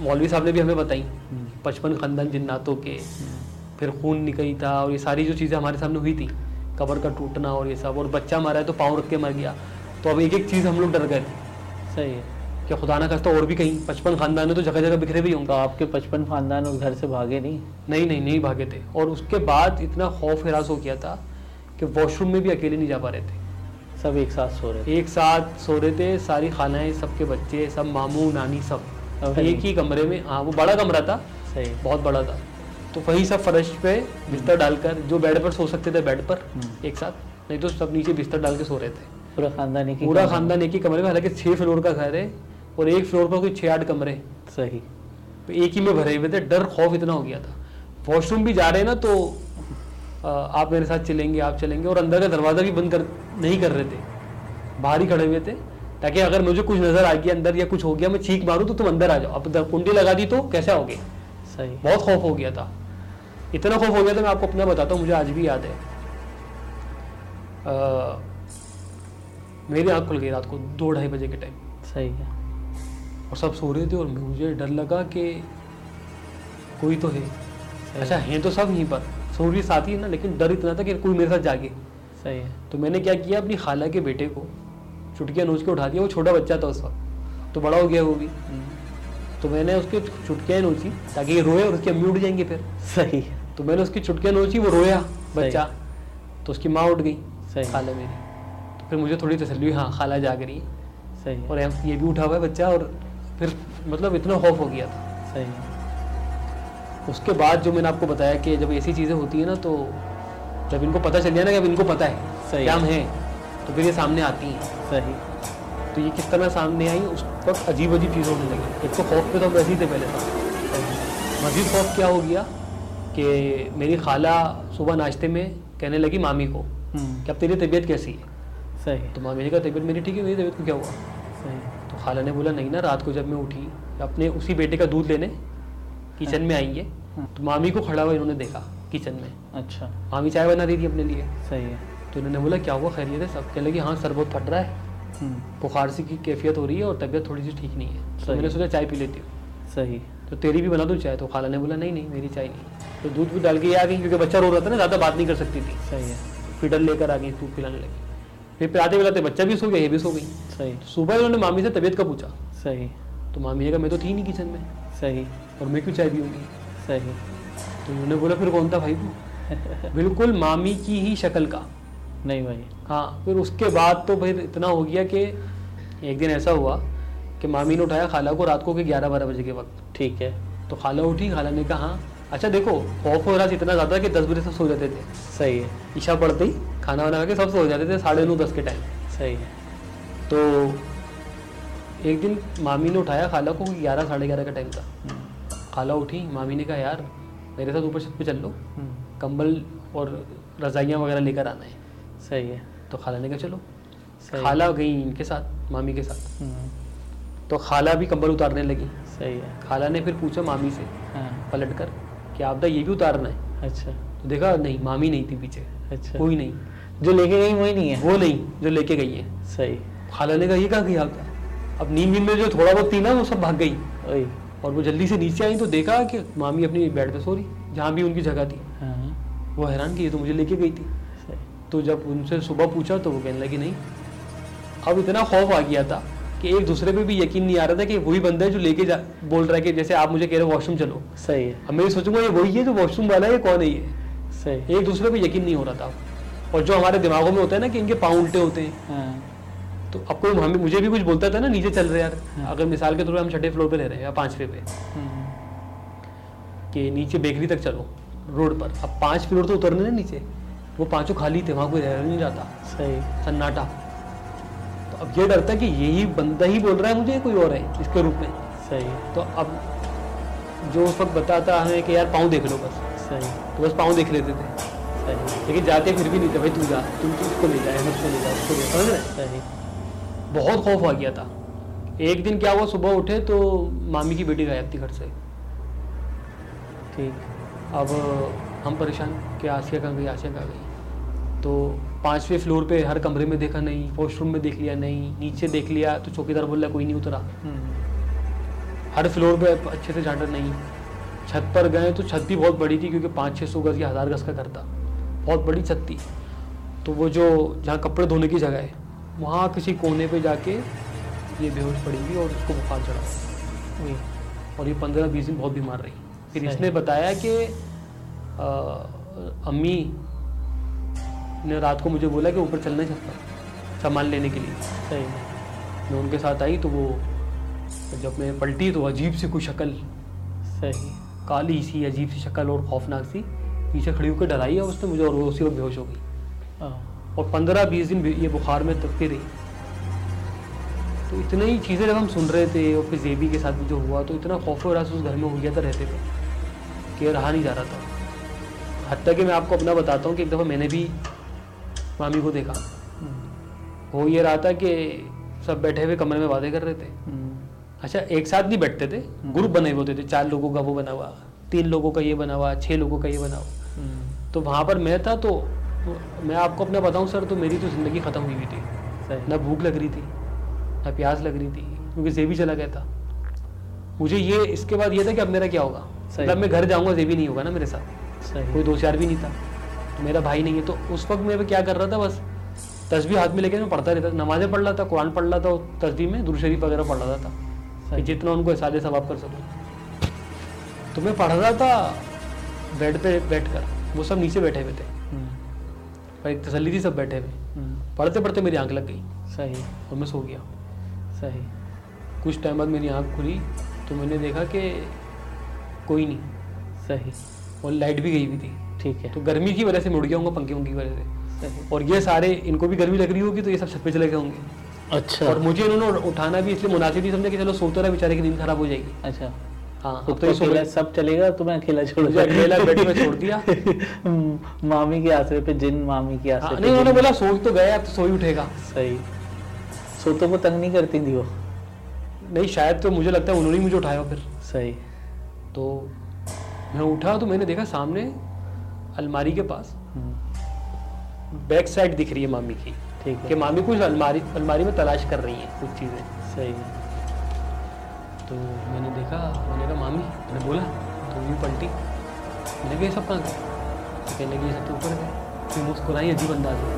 मौलवी साहब ने भी हमें बताई हम्म, पचपन खानदान जिन्नातों के हम्म, फिर खून निकली था और ये सारी जो चीज़ें हमारे सामने हुई थी कबर का टूटना और ये सब और बच्चा मारा है तो पाँव रख के मर गया। तो अब एक एक चीज़ हम लोग डर गए थे। सही है। कि खुदा ना खास्ता और भी कहीं पचपन खानदान है तो जगह जगह बिखरे भी तो होंगे। आपके पचपन खानदान उस घर से भागे नहीं। नहीं नहीं नहीं भागे थे। और उसके बाद इतना खौफ हिरास हो गया था कि वॉशरूम में भी अकेले नहीं जा पा रहे थे। सब एक साथ सो रहे थे। एक साथ सो रहे थे सारी खानाएँ सबके बच्चे सब मामू नानी सब। एक ही कमरे में हाँ वो बड़ा कमरा था। सही। बहुत बड़ा था। तो वही सब फर्श पे बिस्तर डालकर जो बेड पर सो सकते थे बेड पर हम्म। एक साथ। नहीं तो सब नीचे बिस्तर डाल के सो रहे थे। पूरा खानदान एक पूरा। खानदान एक ही कमरे में हालाँकि छः फ्लोर का घर है और एक फ्लोर पर कोई छः आठ कमरे। सही। तो एक ही में भरे हुए थे। डर खौफ इतना हो गया था। वॉशरूम भी जा रहे हैं ना तो आप मेरे साथ चलेंगे आप चलेंगे और अंदर का दरवाज़ा भी बंद कर नहीं कर रहे थे। बाहर ही खड़े हुए थे। ताकि अगर मुझे कुछ नज़र आ गया अंदर या कुछ हो गया मैं चीख मारूं तो तुम अंदर आ जाओ। अब कुंडी लगा दी तो कैसे आओगे? सही। बहुत खौफ हो गया था। इतना खौफ हो गया था मैं आपको अपना बताता हूँ मुझे आज भी याद है। आ, मेरी आँख खुल गई रात को दो ढाई बजे के टाइम। सही है। और सब सो रहे थे और मुझे डर लगा कि कोई तो है। अच्छा हैं। तो सब यहीं पर। सो भी साथ ही है ना लेकिन डर इतना था कि कोई मेरे साथ जागे। सही है। तो मैंने क्या किया अपनी खाला के बेटे को चुटकियाँ नोच के उठा दिया वो छोटा बच्चा था उस वक्त। तो बड़ा हो गया वो भी। हम्म, तो मैंने उसके चुटकियाँ नोची ताकि ये रोए और उसकी अम्मी उठ जाएँगे फिर। सही है। तो मैंने उसकी चुटकियाँ नोची वो रोया बच्चा। तो उसकी माँ उठ गई सही। खाला मेरी। तो फिर मुझे थोड़ी तसली हुई हाँ खाला जाग रही है। सही और ये भी उठा हुआ है बच्चा और फिर मतलब इतना खौफ हो गया था। सही उसके बाद जो मैंने आपको बताया कि जब ऐसी चीज़ें होती है ना तो जब इनको पता चल जाए ना कि अब इनको पता है सही क्या है। तो फिर ये सामने आती हैं। सही। तो ये किस तरह सामने आई उस वक्त अजीब अजीब चीज़ होने लगी। एक तो खौफ पे तो हम वैसे ही थे पहले था मजीद खौफ क्या हो गया? कि मेरी खाला सुबह नाश्ते में कहने लगी मामी को हम्म, कि अब तेरी तबीयत कैसी है? सही। तो मामी ने कहा तबीयत मेरी ठीक है मेरी तबीयत को क्या हुआ? सही। तो खाला ने बोला नहीं ना रात को जब मैं उठी अपने उसी बेटे का दूध लेने किचन में आई है हाँ। तो मामी को खड़ा हुआ इन्होंने देखा किचन में। अच्छा। मामी चाय बना रही थी अपने लिए। सही है। तो इन्होंने बोला क्या हुआ खैरियत है सब? कहने लगे हाँ सर बहुत फट रहा है। हम्म, बुखार सी की कैफियत हो रही है और तबीयत थोड़ी सी ठीक नहीं है। तो मैंने सोचा चाय पी लेती हूँ। सही। तो तेरी भी बना दूँ चाय? तो खाला ने बोला नहीं नहीं मेरी चाय नहीं तो दूध भी डाल के आ गई क्योंकि बच्चा रो रहा था ना ज़्यादा बात नहीं कर सकती थी। सही है। फिडर लेकर आ गई दूध पिलाने लगी। फिर पिलाते पिलाते बच्चा भी सो गया ये भी सो गई। सही। सुबह उन्होंने मामी से तबीयत का पूछा। सही। तो मामी ने कहा मैं तो थी नहीं किचन में। सही। और मैं क्यों चाय पीऊँगी? सही। तो उन्होंने बोला फिर कौन था भाई तू? बिल्कुल मामी की ही शक्ल का। नहीं भाई। हाँ फिर उसके बाद तो फिर इतना हो गया कि एक दिन ऐसा हुआ कि मामी ने उठाया खाला को रात को के ग्यारह बारह बजे के वक्त। ठीक है। तो खाला उठी खाला ने कहा हाँ अच्छा देखो खौफ हो रहा था इतना ज़्यादा कि दस बजे सब सो जाते थे। सही है। ईशा पड़ते ही खाना वाना खा के सब सो जाते थे साढ़े नौ दस के टाइम सही है। तो एक दिन मामी ने उठाया खाला को ग्यारह साढ़े ग्यारह का टाइम था खाला उठी मामी ने कहा यार मेरे साथ ऊपर छत पे चल लो। कंबल और रजाइयाँ वगैरह लेकर आना है। सही है। तो खाला ने कहा चलो। सही खाला गई इनके साथ मामी के साथ। हम्म, तो खाला भी कंबल उतारने लगी। सही है। खाला ने फिर पूछा मामी से हाँ। पलट कर कि आपदा ये भी उतारना है। अच्छा। तो देखा नहीं मामी नहीं थी पीछे। अच्छा। कोई नहीं। जो लेके गई वही नहीं है। वो नहीं जो लेके गई है। सही। खाला ने कहा ये कहाँ गई आपदा अब नींद नींद में जो थोड़ा बहुत थी ना वो सब भाग गई। और वो जल्दी से नीचे आई तो देखा कि मामी अपनी बेड पे सो रही। जहाँ भी उनकी जगह थी। हाँ। वो हैरान की ये तो मुझे लेके गई थी। तो जब उनसे सुबह पूछा तो वो कहने लगी नहीं अब इतना खौफ आ गया था कि एक दूसरे पे भी यकीन नहीं आ रहा था कि वही बंदा है जो लेके जा बोल रहा है कि जैसे आप मुझे कह रहे हो वॉशरूम चलो। सही है। अब मैं ये सोचूँगा ये वही है जो वॉशरूम वाला है ये कौन है ये? सही एक दूसरे पे यकीन नहीं हो रहा था। और जो हमारे दिमागों में होता है ना कि इनके पाँव उल्टे होते हैं। हाँ। तो अब कोई हमें मुझे भी कुछ बोलता था ना नीचे चल रहे यार। हाँ। अगर मिसाल के तौर पर हम छठे फ्लोर पे रह रहे हैं या पांचवे पे। हम्म, कि नीचे बेकरी तक चलो रोड पर। अब पाँच फ्लोर तो उतरने ना नीचे। वो पाँचों खाली थे वहाँ कोई रह नहीं जाता। सही। सन्नाटा। अब ये डरता है कि यही बंदा ही बोल रहा है मुझे कोई और है इसके रूप में। सही। तो अब जो उस वक्त बताता हमें कि यार पाँव देख लो बस। सही। तो बस पाँव देख लेते थे। सही। लेकिन जाते फिर भी नहीं थे भाई तू जा तुम तो उसको ले जाए उसको ले जाए उसको ले समझ रहे सही। बहुत खौफ आ गया था। एक दिन क्या हुआ सुबह उठे तो मामी की बेटी गायब थी घर से। ठीक। अब हम परेशान कि आसिया कहाँ गई आसिया कहाँ गई? तो पाँचवें फ्लोर पे हर कमरे में देखा नहीं वॉशरूम में देख लिया नहीं नीचे देख लिया तो चौकीदार बोल रहा कोई नहीं उतरा। हम्म, हर फ्लोर पे अच्छे से झांटा नहीं। छत पर गए तो छत भी बहुत बड़ी थी क्योंकि पाँच छः सौ गज या हज़ार गज का घर था। बहुत बड़ी छत थी। तो वो जो जहाँ कपड़े धोने की जगह है वहाँ किसी कोने पे जाके ये बेहोश पड़ी हुई और उसको बुखार चढ़ा। और ये पंद्रह बीस दिन बहुत बीमार रही। फिर। इसने बताया कि अम्मी ने रात को मुझे बोला कि ऊपर चलना छत पर सामान लेने के लिए। सही मैं उनके साथ आई तो वो जब मैं पलटी तो अजीब सी कोई शक्ल। सही। काली सी अजीब सी शक्ल और खौफनाक सी। पीछे खड़ी होकर डराई है उसने मुझे और वो उसी वक्त बेहोश हो गई। हाँ, और पंद्रह बीस दिन ये बुखार में तकती रही। तो इतनी ही चीज़ें जब हम सुन रहे थे और फिर जेबी के साथ भी जो हुआ तो इतना खौफ था उस घर में हो गया था रहते थे कि रहा नहीं जा रहा था। हत्या कि मैं आपको अपना बताता हूँ कि एक दफ़ा मैंने भी मामी को देखा। हो ये रहा था कि सब बैठे हुए कमरे में बातें कर रहे थे। अच्छा एक साथ नहीं बैठते थे ग्रुप बने हुए होते थे चार लोगों का वो बना हुआ तीन लोगों का ये बना हुआ छः लोगों का ये बना हुआ। तो वहाँ पर मैं था तो मैं आपको अपना बताऊँ सर तो मेरी तो ज़िंदगी ख़त्म हुई हुई थी। ना भूख लग रही थी ना प्यास लग रही थी क्योंकि जेबी चला गया था। मुझे ये इसके बाद ये था कि अब मेरा क्या होगा। मतलब मैं घर जाऊँगा जेबी नहीं होगा ना मेरे साथ। सही। कोई दो चार भी नहीं था। तो मेरा भाई नहीं है तो उस वक्त मैं क्या कर रहा था बस? तस्वीर हाथ में लेके मैं पढ़ता रहता था नमाजें पढ़ रहा था कुरान पढ़ रहा था और तस्वीर में दुरू शरीफ वगैरह पढ़ रहा था कि जितना उनको एहसास सवाब कर सकूँ। तो मैं पढ़ रहा था बेड पे बैठ कर वो सब नीचे बैठे हुए थे। और एक तसली थी सब बैठे हुए। हम्म, पढ़ते पढ़ते मेरी आँख लग गई। सही। और मैं सो गया। सही। कुछ टाइम बाद मेरी आँख खुली तो मैंने देखा कि कोई नहीं। सही। और लाइट भी गई हुई थी। ठीक है। तो गर्मी की वजह से मुड़ गया होंगे पंखे उनकी वजह से। और ये सारे इनको भी गर्मी लग रही होगी तो ये सब छत पे चले गए होंगे। अच्छा। और मुझे इन्होंने उठाना भी इसलिए मुनासिब नहीं समझा कि चलो सोता रहा बेचारे की नींद खराब हो जाएगी। अच्छा। हाँ तो तो अकेला सब चलेगा तुम्हें अकेला छोड़ मुझे अकेला बेड में छोड़ दिया। मामी के आसरे पे जिन मामी के हाँ, आसरे नहीं उन्होंने बोला सो तो गया तो सो ही उठेगा। सही। सोतों को तंग नहीं करती थी वो? नहीं शायद तो मुझे लगता है उन्होंने मुझे उठाया फिर। सही। तो मैं उठा तो मैंने देखा सामने अलमारी के पास। हम्म, बैक साइड दिख रही है मामी की ठीक कि है मामी कुछ अलमारी अलमारी में तलाश कर रही हैं कुछ चीज़ें। सही है। तो मैंने देखा मैंने कहा मामी मैंने बोला तो यूँ पलटी? मैंने कहा ये सब कहाँ गए तो कहने लगी ये सब तो ऊपर गए फिर मुस्कुराई अजीब अंदाज में।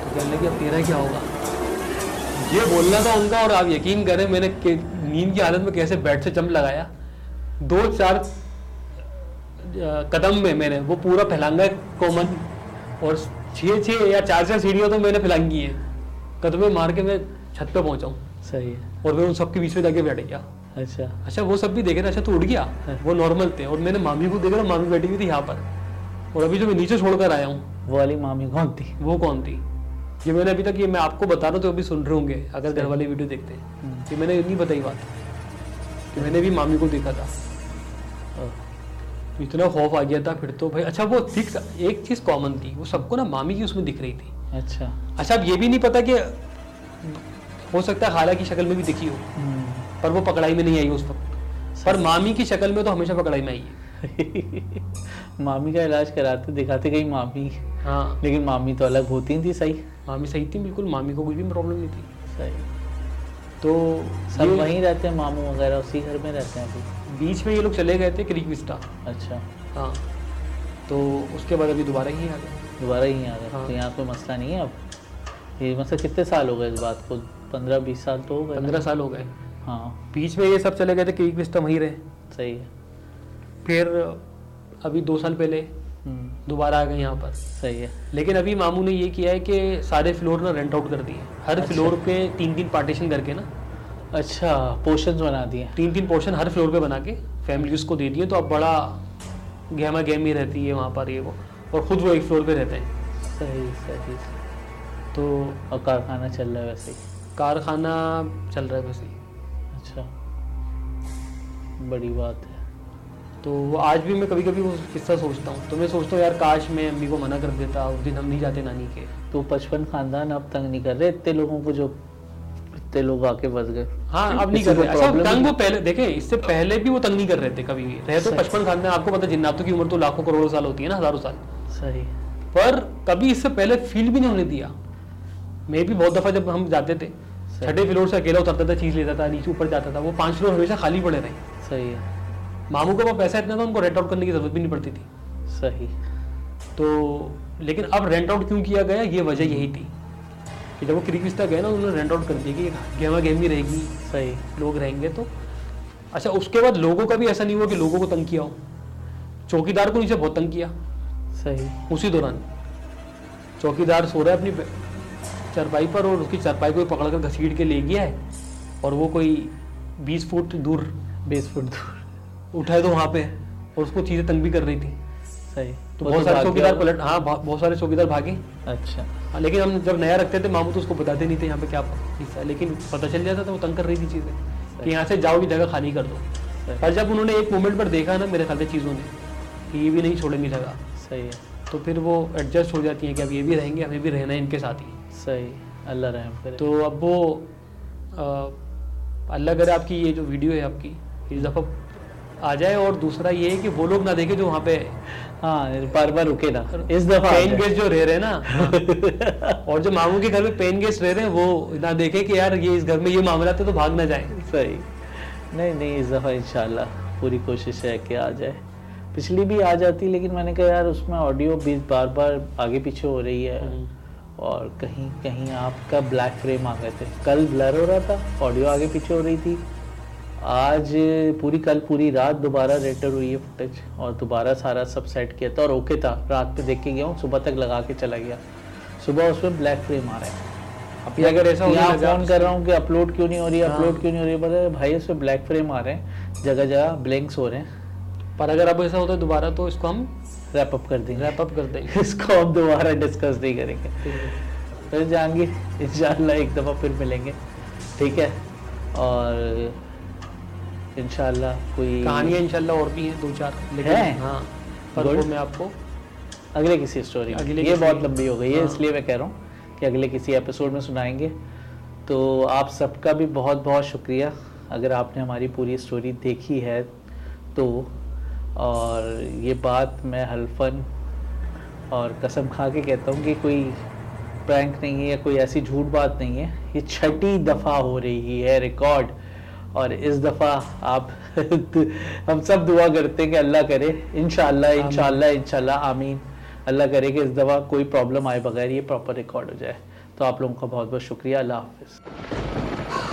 तो कहने लगी अब तेरा क्या होगा? ये बोलना था उनका और आप यकीन करें मैंने के- नींद की हालत में कैसे बेड से जंप लगाया। दो चार कदम में मैंने वो पूरा फैलांगा कॉमन और छः छः या चार चार सीढ़ियाँ तो मैंने फैलांगी हैं। कदमे मार के मैं छत पे पहुँचा हूँ। सही है। और मैं उन सबके बीच में जाके बैठ गया। अच्छा। अच्छा वो सब भी देखे थे अच्छा तो उड़ गया? वो नॉर्मल थे। और मैंने मामी को देखा मामी बैठी हुई थी यहाँ पर। और अभी जो मैं नीचे छोड़कर आया हूँ। वो वाली मामी कौन थी? वो कौन थी? ये मैंने अभी तक ये मैं आपको बता रहा हूँ तो अभी सुन रहे होंगे अगर घर वाले वीडियो देखते हैं। हम्म। कि मैंने नहीं बताई बात कि मैंने भी मामी को देखा था। ओह, तो इतना खौफ आ गया था फिर तो भाई। अच्छा वो दिख एक चीज़ कॉमन थी वो सबको ना मामी की उसमें दिख रही थी। अच्छा। अच्छा अब ये भी नहीं पता कि हो सकता है खाला की शक्ल में भी दिखी हो हम्म, पर वो पकड़ाई में नहीं आई उस वक्त। पर मामी की शक्ल में तो हमेशा पकड़ाई में आई है। मामी का इलाज कराते दिखाते गई मामी। हाँ। लेकिन मामी तो अलग होती थी सही। मामी सही थी बिल्कुल। मामी को कोई भी प्रॉब्लम नहीं थी। सही। तो सब वहीं रहते हैं मामू वगैरह उसी घर में रहते हैं अभी बीच में ये लोग चले गए थे क्रिक विस्टा अच्छा। हाँ। तो उसके बाद अभी दोबारा ही आ गए। दोबारा ही आ गए। हाँ। तो यहाँ कोई मसला नहीं है अब? ये मतलब कितने साल हो गए इस बात को? पंद्रह बीस साल तो हो गए पंद्रह साल हो गए। हाँ। बीच में ये सब चले गए थे क्रिक विस्टा वहीं रहे। सही है। फिर अभी दो साल पहले दोबारा आ गए यहाँ पर। सही है। लेकिन अभी मामू ने ये किया है कि सारे फ्लोर ना रेंट आउट कर दिए। हर अच्छा। फ्लोर पे तीन तीन पार्टीशन करके ना। अच्छा पोर्शन बना दिए। तीन तीन पोर्शन हर फ्लोर पे बना के फैमिलीज़ को दे दिए तो अब बड़ा गहमा गहमी रहती है वहाँ पर ये वो और खुद वो एक फ्लोर पे रहते हैं। सही सही तो और कारखाना चल रहा है वैसे ही? कारखाना चल रहा है वैसे ही। अच्छा। बड़ी बात है। तो आज भी मैं कभी कभी वो किस्सा सोचता हूँ। तो मैं सोचता हूँ यार काश मैं अम्मी को मना कर देता उस दिन हम नहीं जाते नानी के। तो पचपन खानदान अब तंग नहीं कर रहे इतने लोगों को जो इतने लोग आके बस गए? हाँ अब नहीं कर रहे। अच्छा तंग वो पहले देखे इससे पहले भी वो तंग नहीं कर रहे थे कभी। भी रहे तो पचपन खानदान आपको पता जिन्नातों की उम्र तो लाखों करोड़ों साल होती है ना हज़ारों साल। सही। पर कभी इससे पहले फील भी नहीं होने दिया। मैं भी बहुत दफ़ा जब हम जाते थे छठे फ्लोर से अकेला उतरता था चीज़ लेता था नीचे ऊपर जाता था वो पाँच फ्लोर हमेशा खाली पड़े रहे। सही है। मामू के पास पैसा इतना था उनको रेंट आउट करने की ज़रूरत भी नहीं पड़ती थी। सही। तो लेकिन अब रेंट आउट क्यों किया गया ये वजह यही थी। कि जब वो क्रिकिस्ता गए ना उन्होंने रेंट आउट कर दिया कि गेमा गेमी रहेगी सही। लोग रहेंगे तो। अच्छा उसके बाद लोगों का भी ऐसा नहीं हुआ कि लोगों को तंग किया हो? चौकीदार को नीचे बहुत तंग किया। सही। उसी दौरान। चौकीदार सो रहा है अपनी चरपाई पर और उसकी चरपाई को पकड़ कर घसीट के ले गया है। और वो कोई बीस फुट दूर बीस फुट दूर। उठाए तो वहाँ पे और उसको चीज़ें तंग भी कर रही थी। सही। तो बहुत सारे चौकीदार पलट हाँ बहुत सारे चौकीदार भागे। अच्छा। हाँ, लेकिन हम जब नया रखते थे मामू तो उसको बताते नहीं थे यहाँ पे क्या हिस्सा है। लेकिन पता चल जाता था वो तंग कर रही थी चीज़ें कि यहाँ से जाओगी जगह खाली कर दो। पर जब उन्होंने एक मोमेंट पर देखा ना मेरे ख्याल से चीज़ों ने कि ये भी नहीं छोड़ेंगी जगह। सही है। तो फिर वो एडजस्ट हो जाती हैं कि अब ये भी रहेंगे हमें भी रहना है इनके साथ ही। सही। अल्लाह रहम करे। तो अब वो अल्लाह करे आपकी ये जो वीडियो है आपकी इस दफ़ा आ जाए और दूसरा ये है कि वो लोग ना देखे जो वहाँ पे हाँ बार बार रुके ना। इस दफ़ा पेन गेस्ट जो रह रहे हैं ना। और जो मामू के घर में पेन गेस्ट रह रहे हैं वो ना देखे कि यार ये इस घर में ये मामला थे तो भाग ना जाए। सही। नहीं नहीं इस दफ़ा इंशाल्लाह पूरी कोशिश है कि आ जाए। पिछली भी आ जाती लेकिन मैंने कहा यार उसमें ऑडियो भी बार बार आगे पीछे हो रही है। और कहीं कहीं आपका ब्लैक फ्रेम आ गए थे। कल ब्लर हो रहा था ऑडियो आगे पीछे हो रही थी। आज पूरी कल पूरी रात दोबारा रेटर हुई है फुटेज और दोबारा सारा सब सेट किया था और ओके था। रात पे देख के गया हूँ सुबह तक लगा के चला गया। सुबह उसमें ब्लैक फ्रेम आ रहा है। अब ये अगर ऐसा यहाँ फ़ोन कर रहा हूँ कि अपलोड क्यों नहीं हो रही है। हाँ। अपलोड क्यों नहीं हो रही है भाई इसमें ब्लैक फ्रेम आ रहे हैं। जगह जगह ब्लैंक्स हो रहे हैं। पर अगर अब ऐसा होता है दोबारा तो इसको हम रैप अप कर देंगे। रैप अप कर देंगे। इसको हम दोबारा डिस्कस नहीं करेंगे। फिर जहांगीर इंशाल्लाह एक दफ़ा फिर मिलेंगे। ठीक है? और इंशाल्लाह कोई कहानियाँ इंशाल्लाह और भी हैं दो चार। लेकिन हैं? हाँ पर वो मैं आपको अगले किसी स्टोरी अगले ये बहुत लंबी हो गई है हाँ। इसलिए मैं कह रहा हूँ कि अगले किसी एपिसोड में सुनाएँगे। तो आप सबका भी बहुत बहुत शुक्रिया। अगर आपने हमारी पूरी स्टोरी देखी है तो और ये बात मैं हल्फन और कसम खा के कहता हूँ कि कोई प्रैंक नहीं है या कोई ऐसी झूठ बात नहीं है। ये छठी दफ़ा हो रही है रिकॉर्ड और इस दफ़ा आप हम सब दुआ करते हैं कि अल्लाह करे। इन इंशाल्लाह आमीन। अल्लाह करे कि इस दफ़ा कोई प्रॉब्लम आए बगैर ये प्रॉपर रिकॉर्ड हो जाए। तो आप लोगों का बहुत बहुत शुक्रिया। अल्लाह हाफिज़।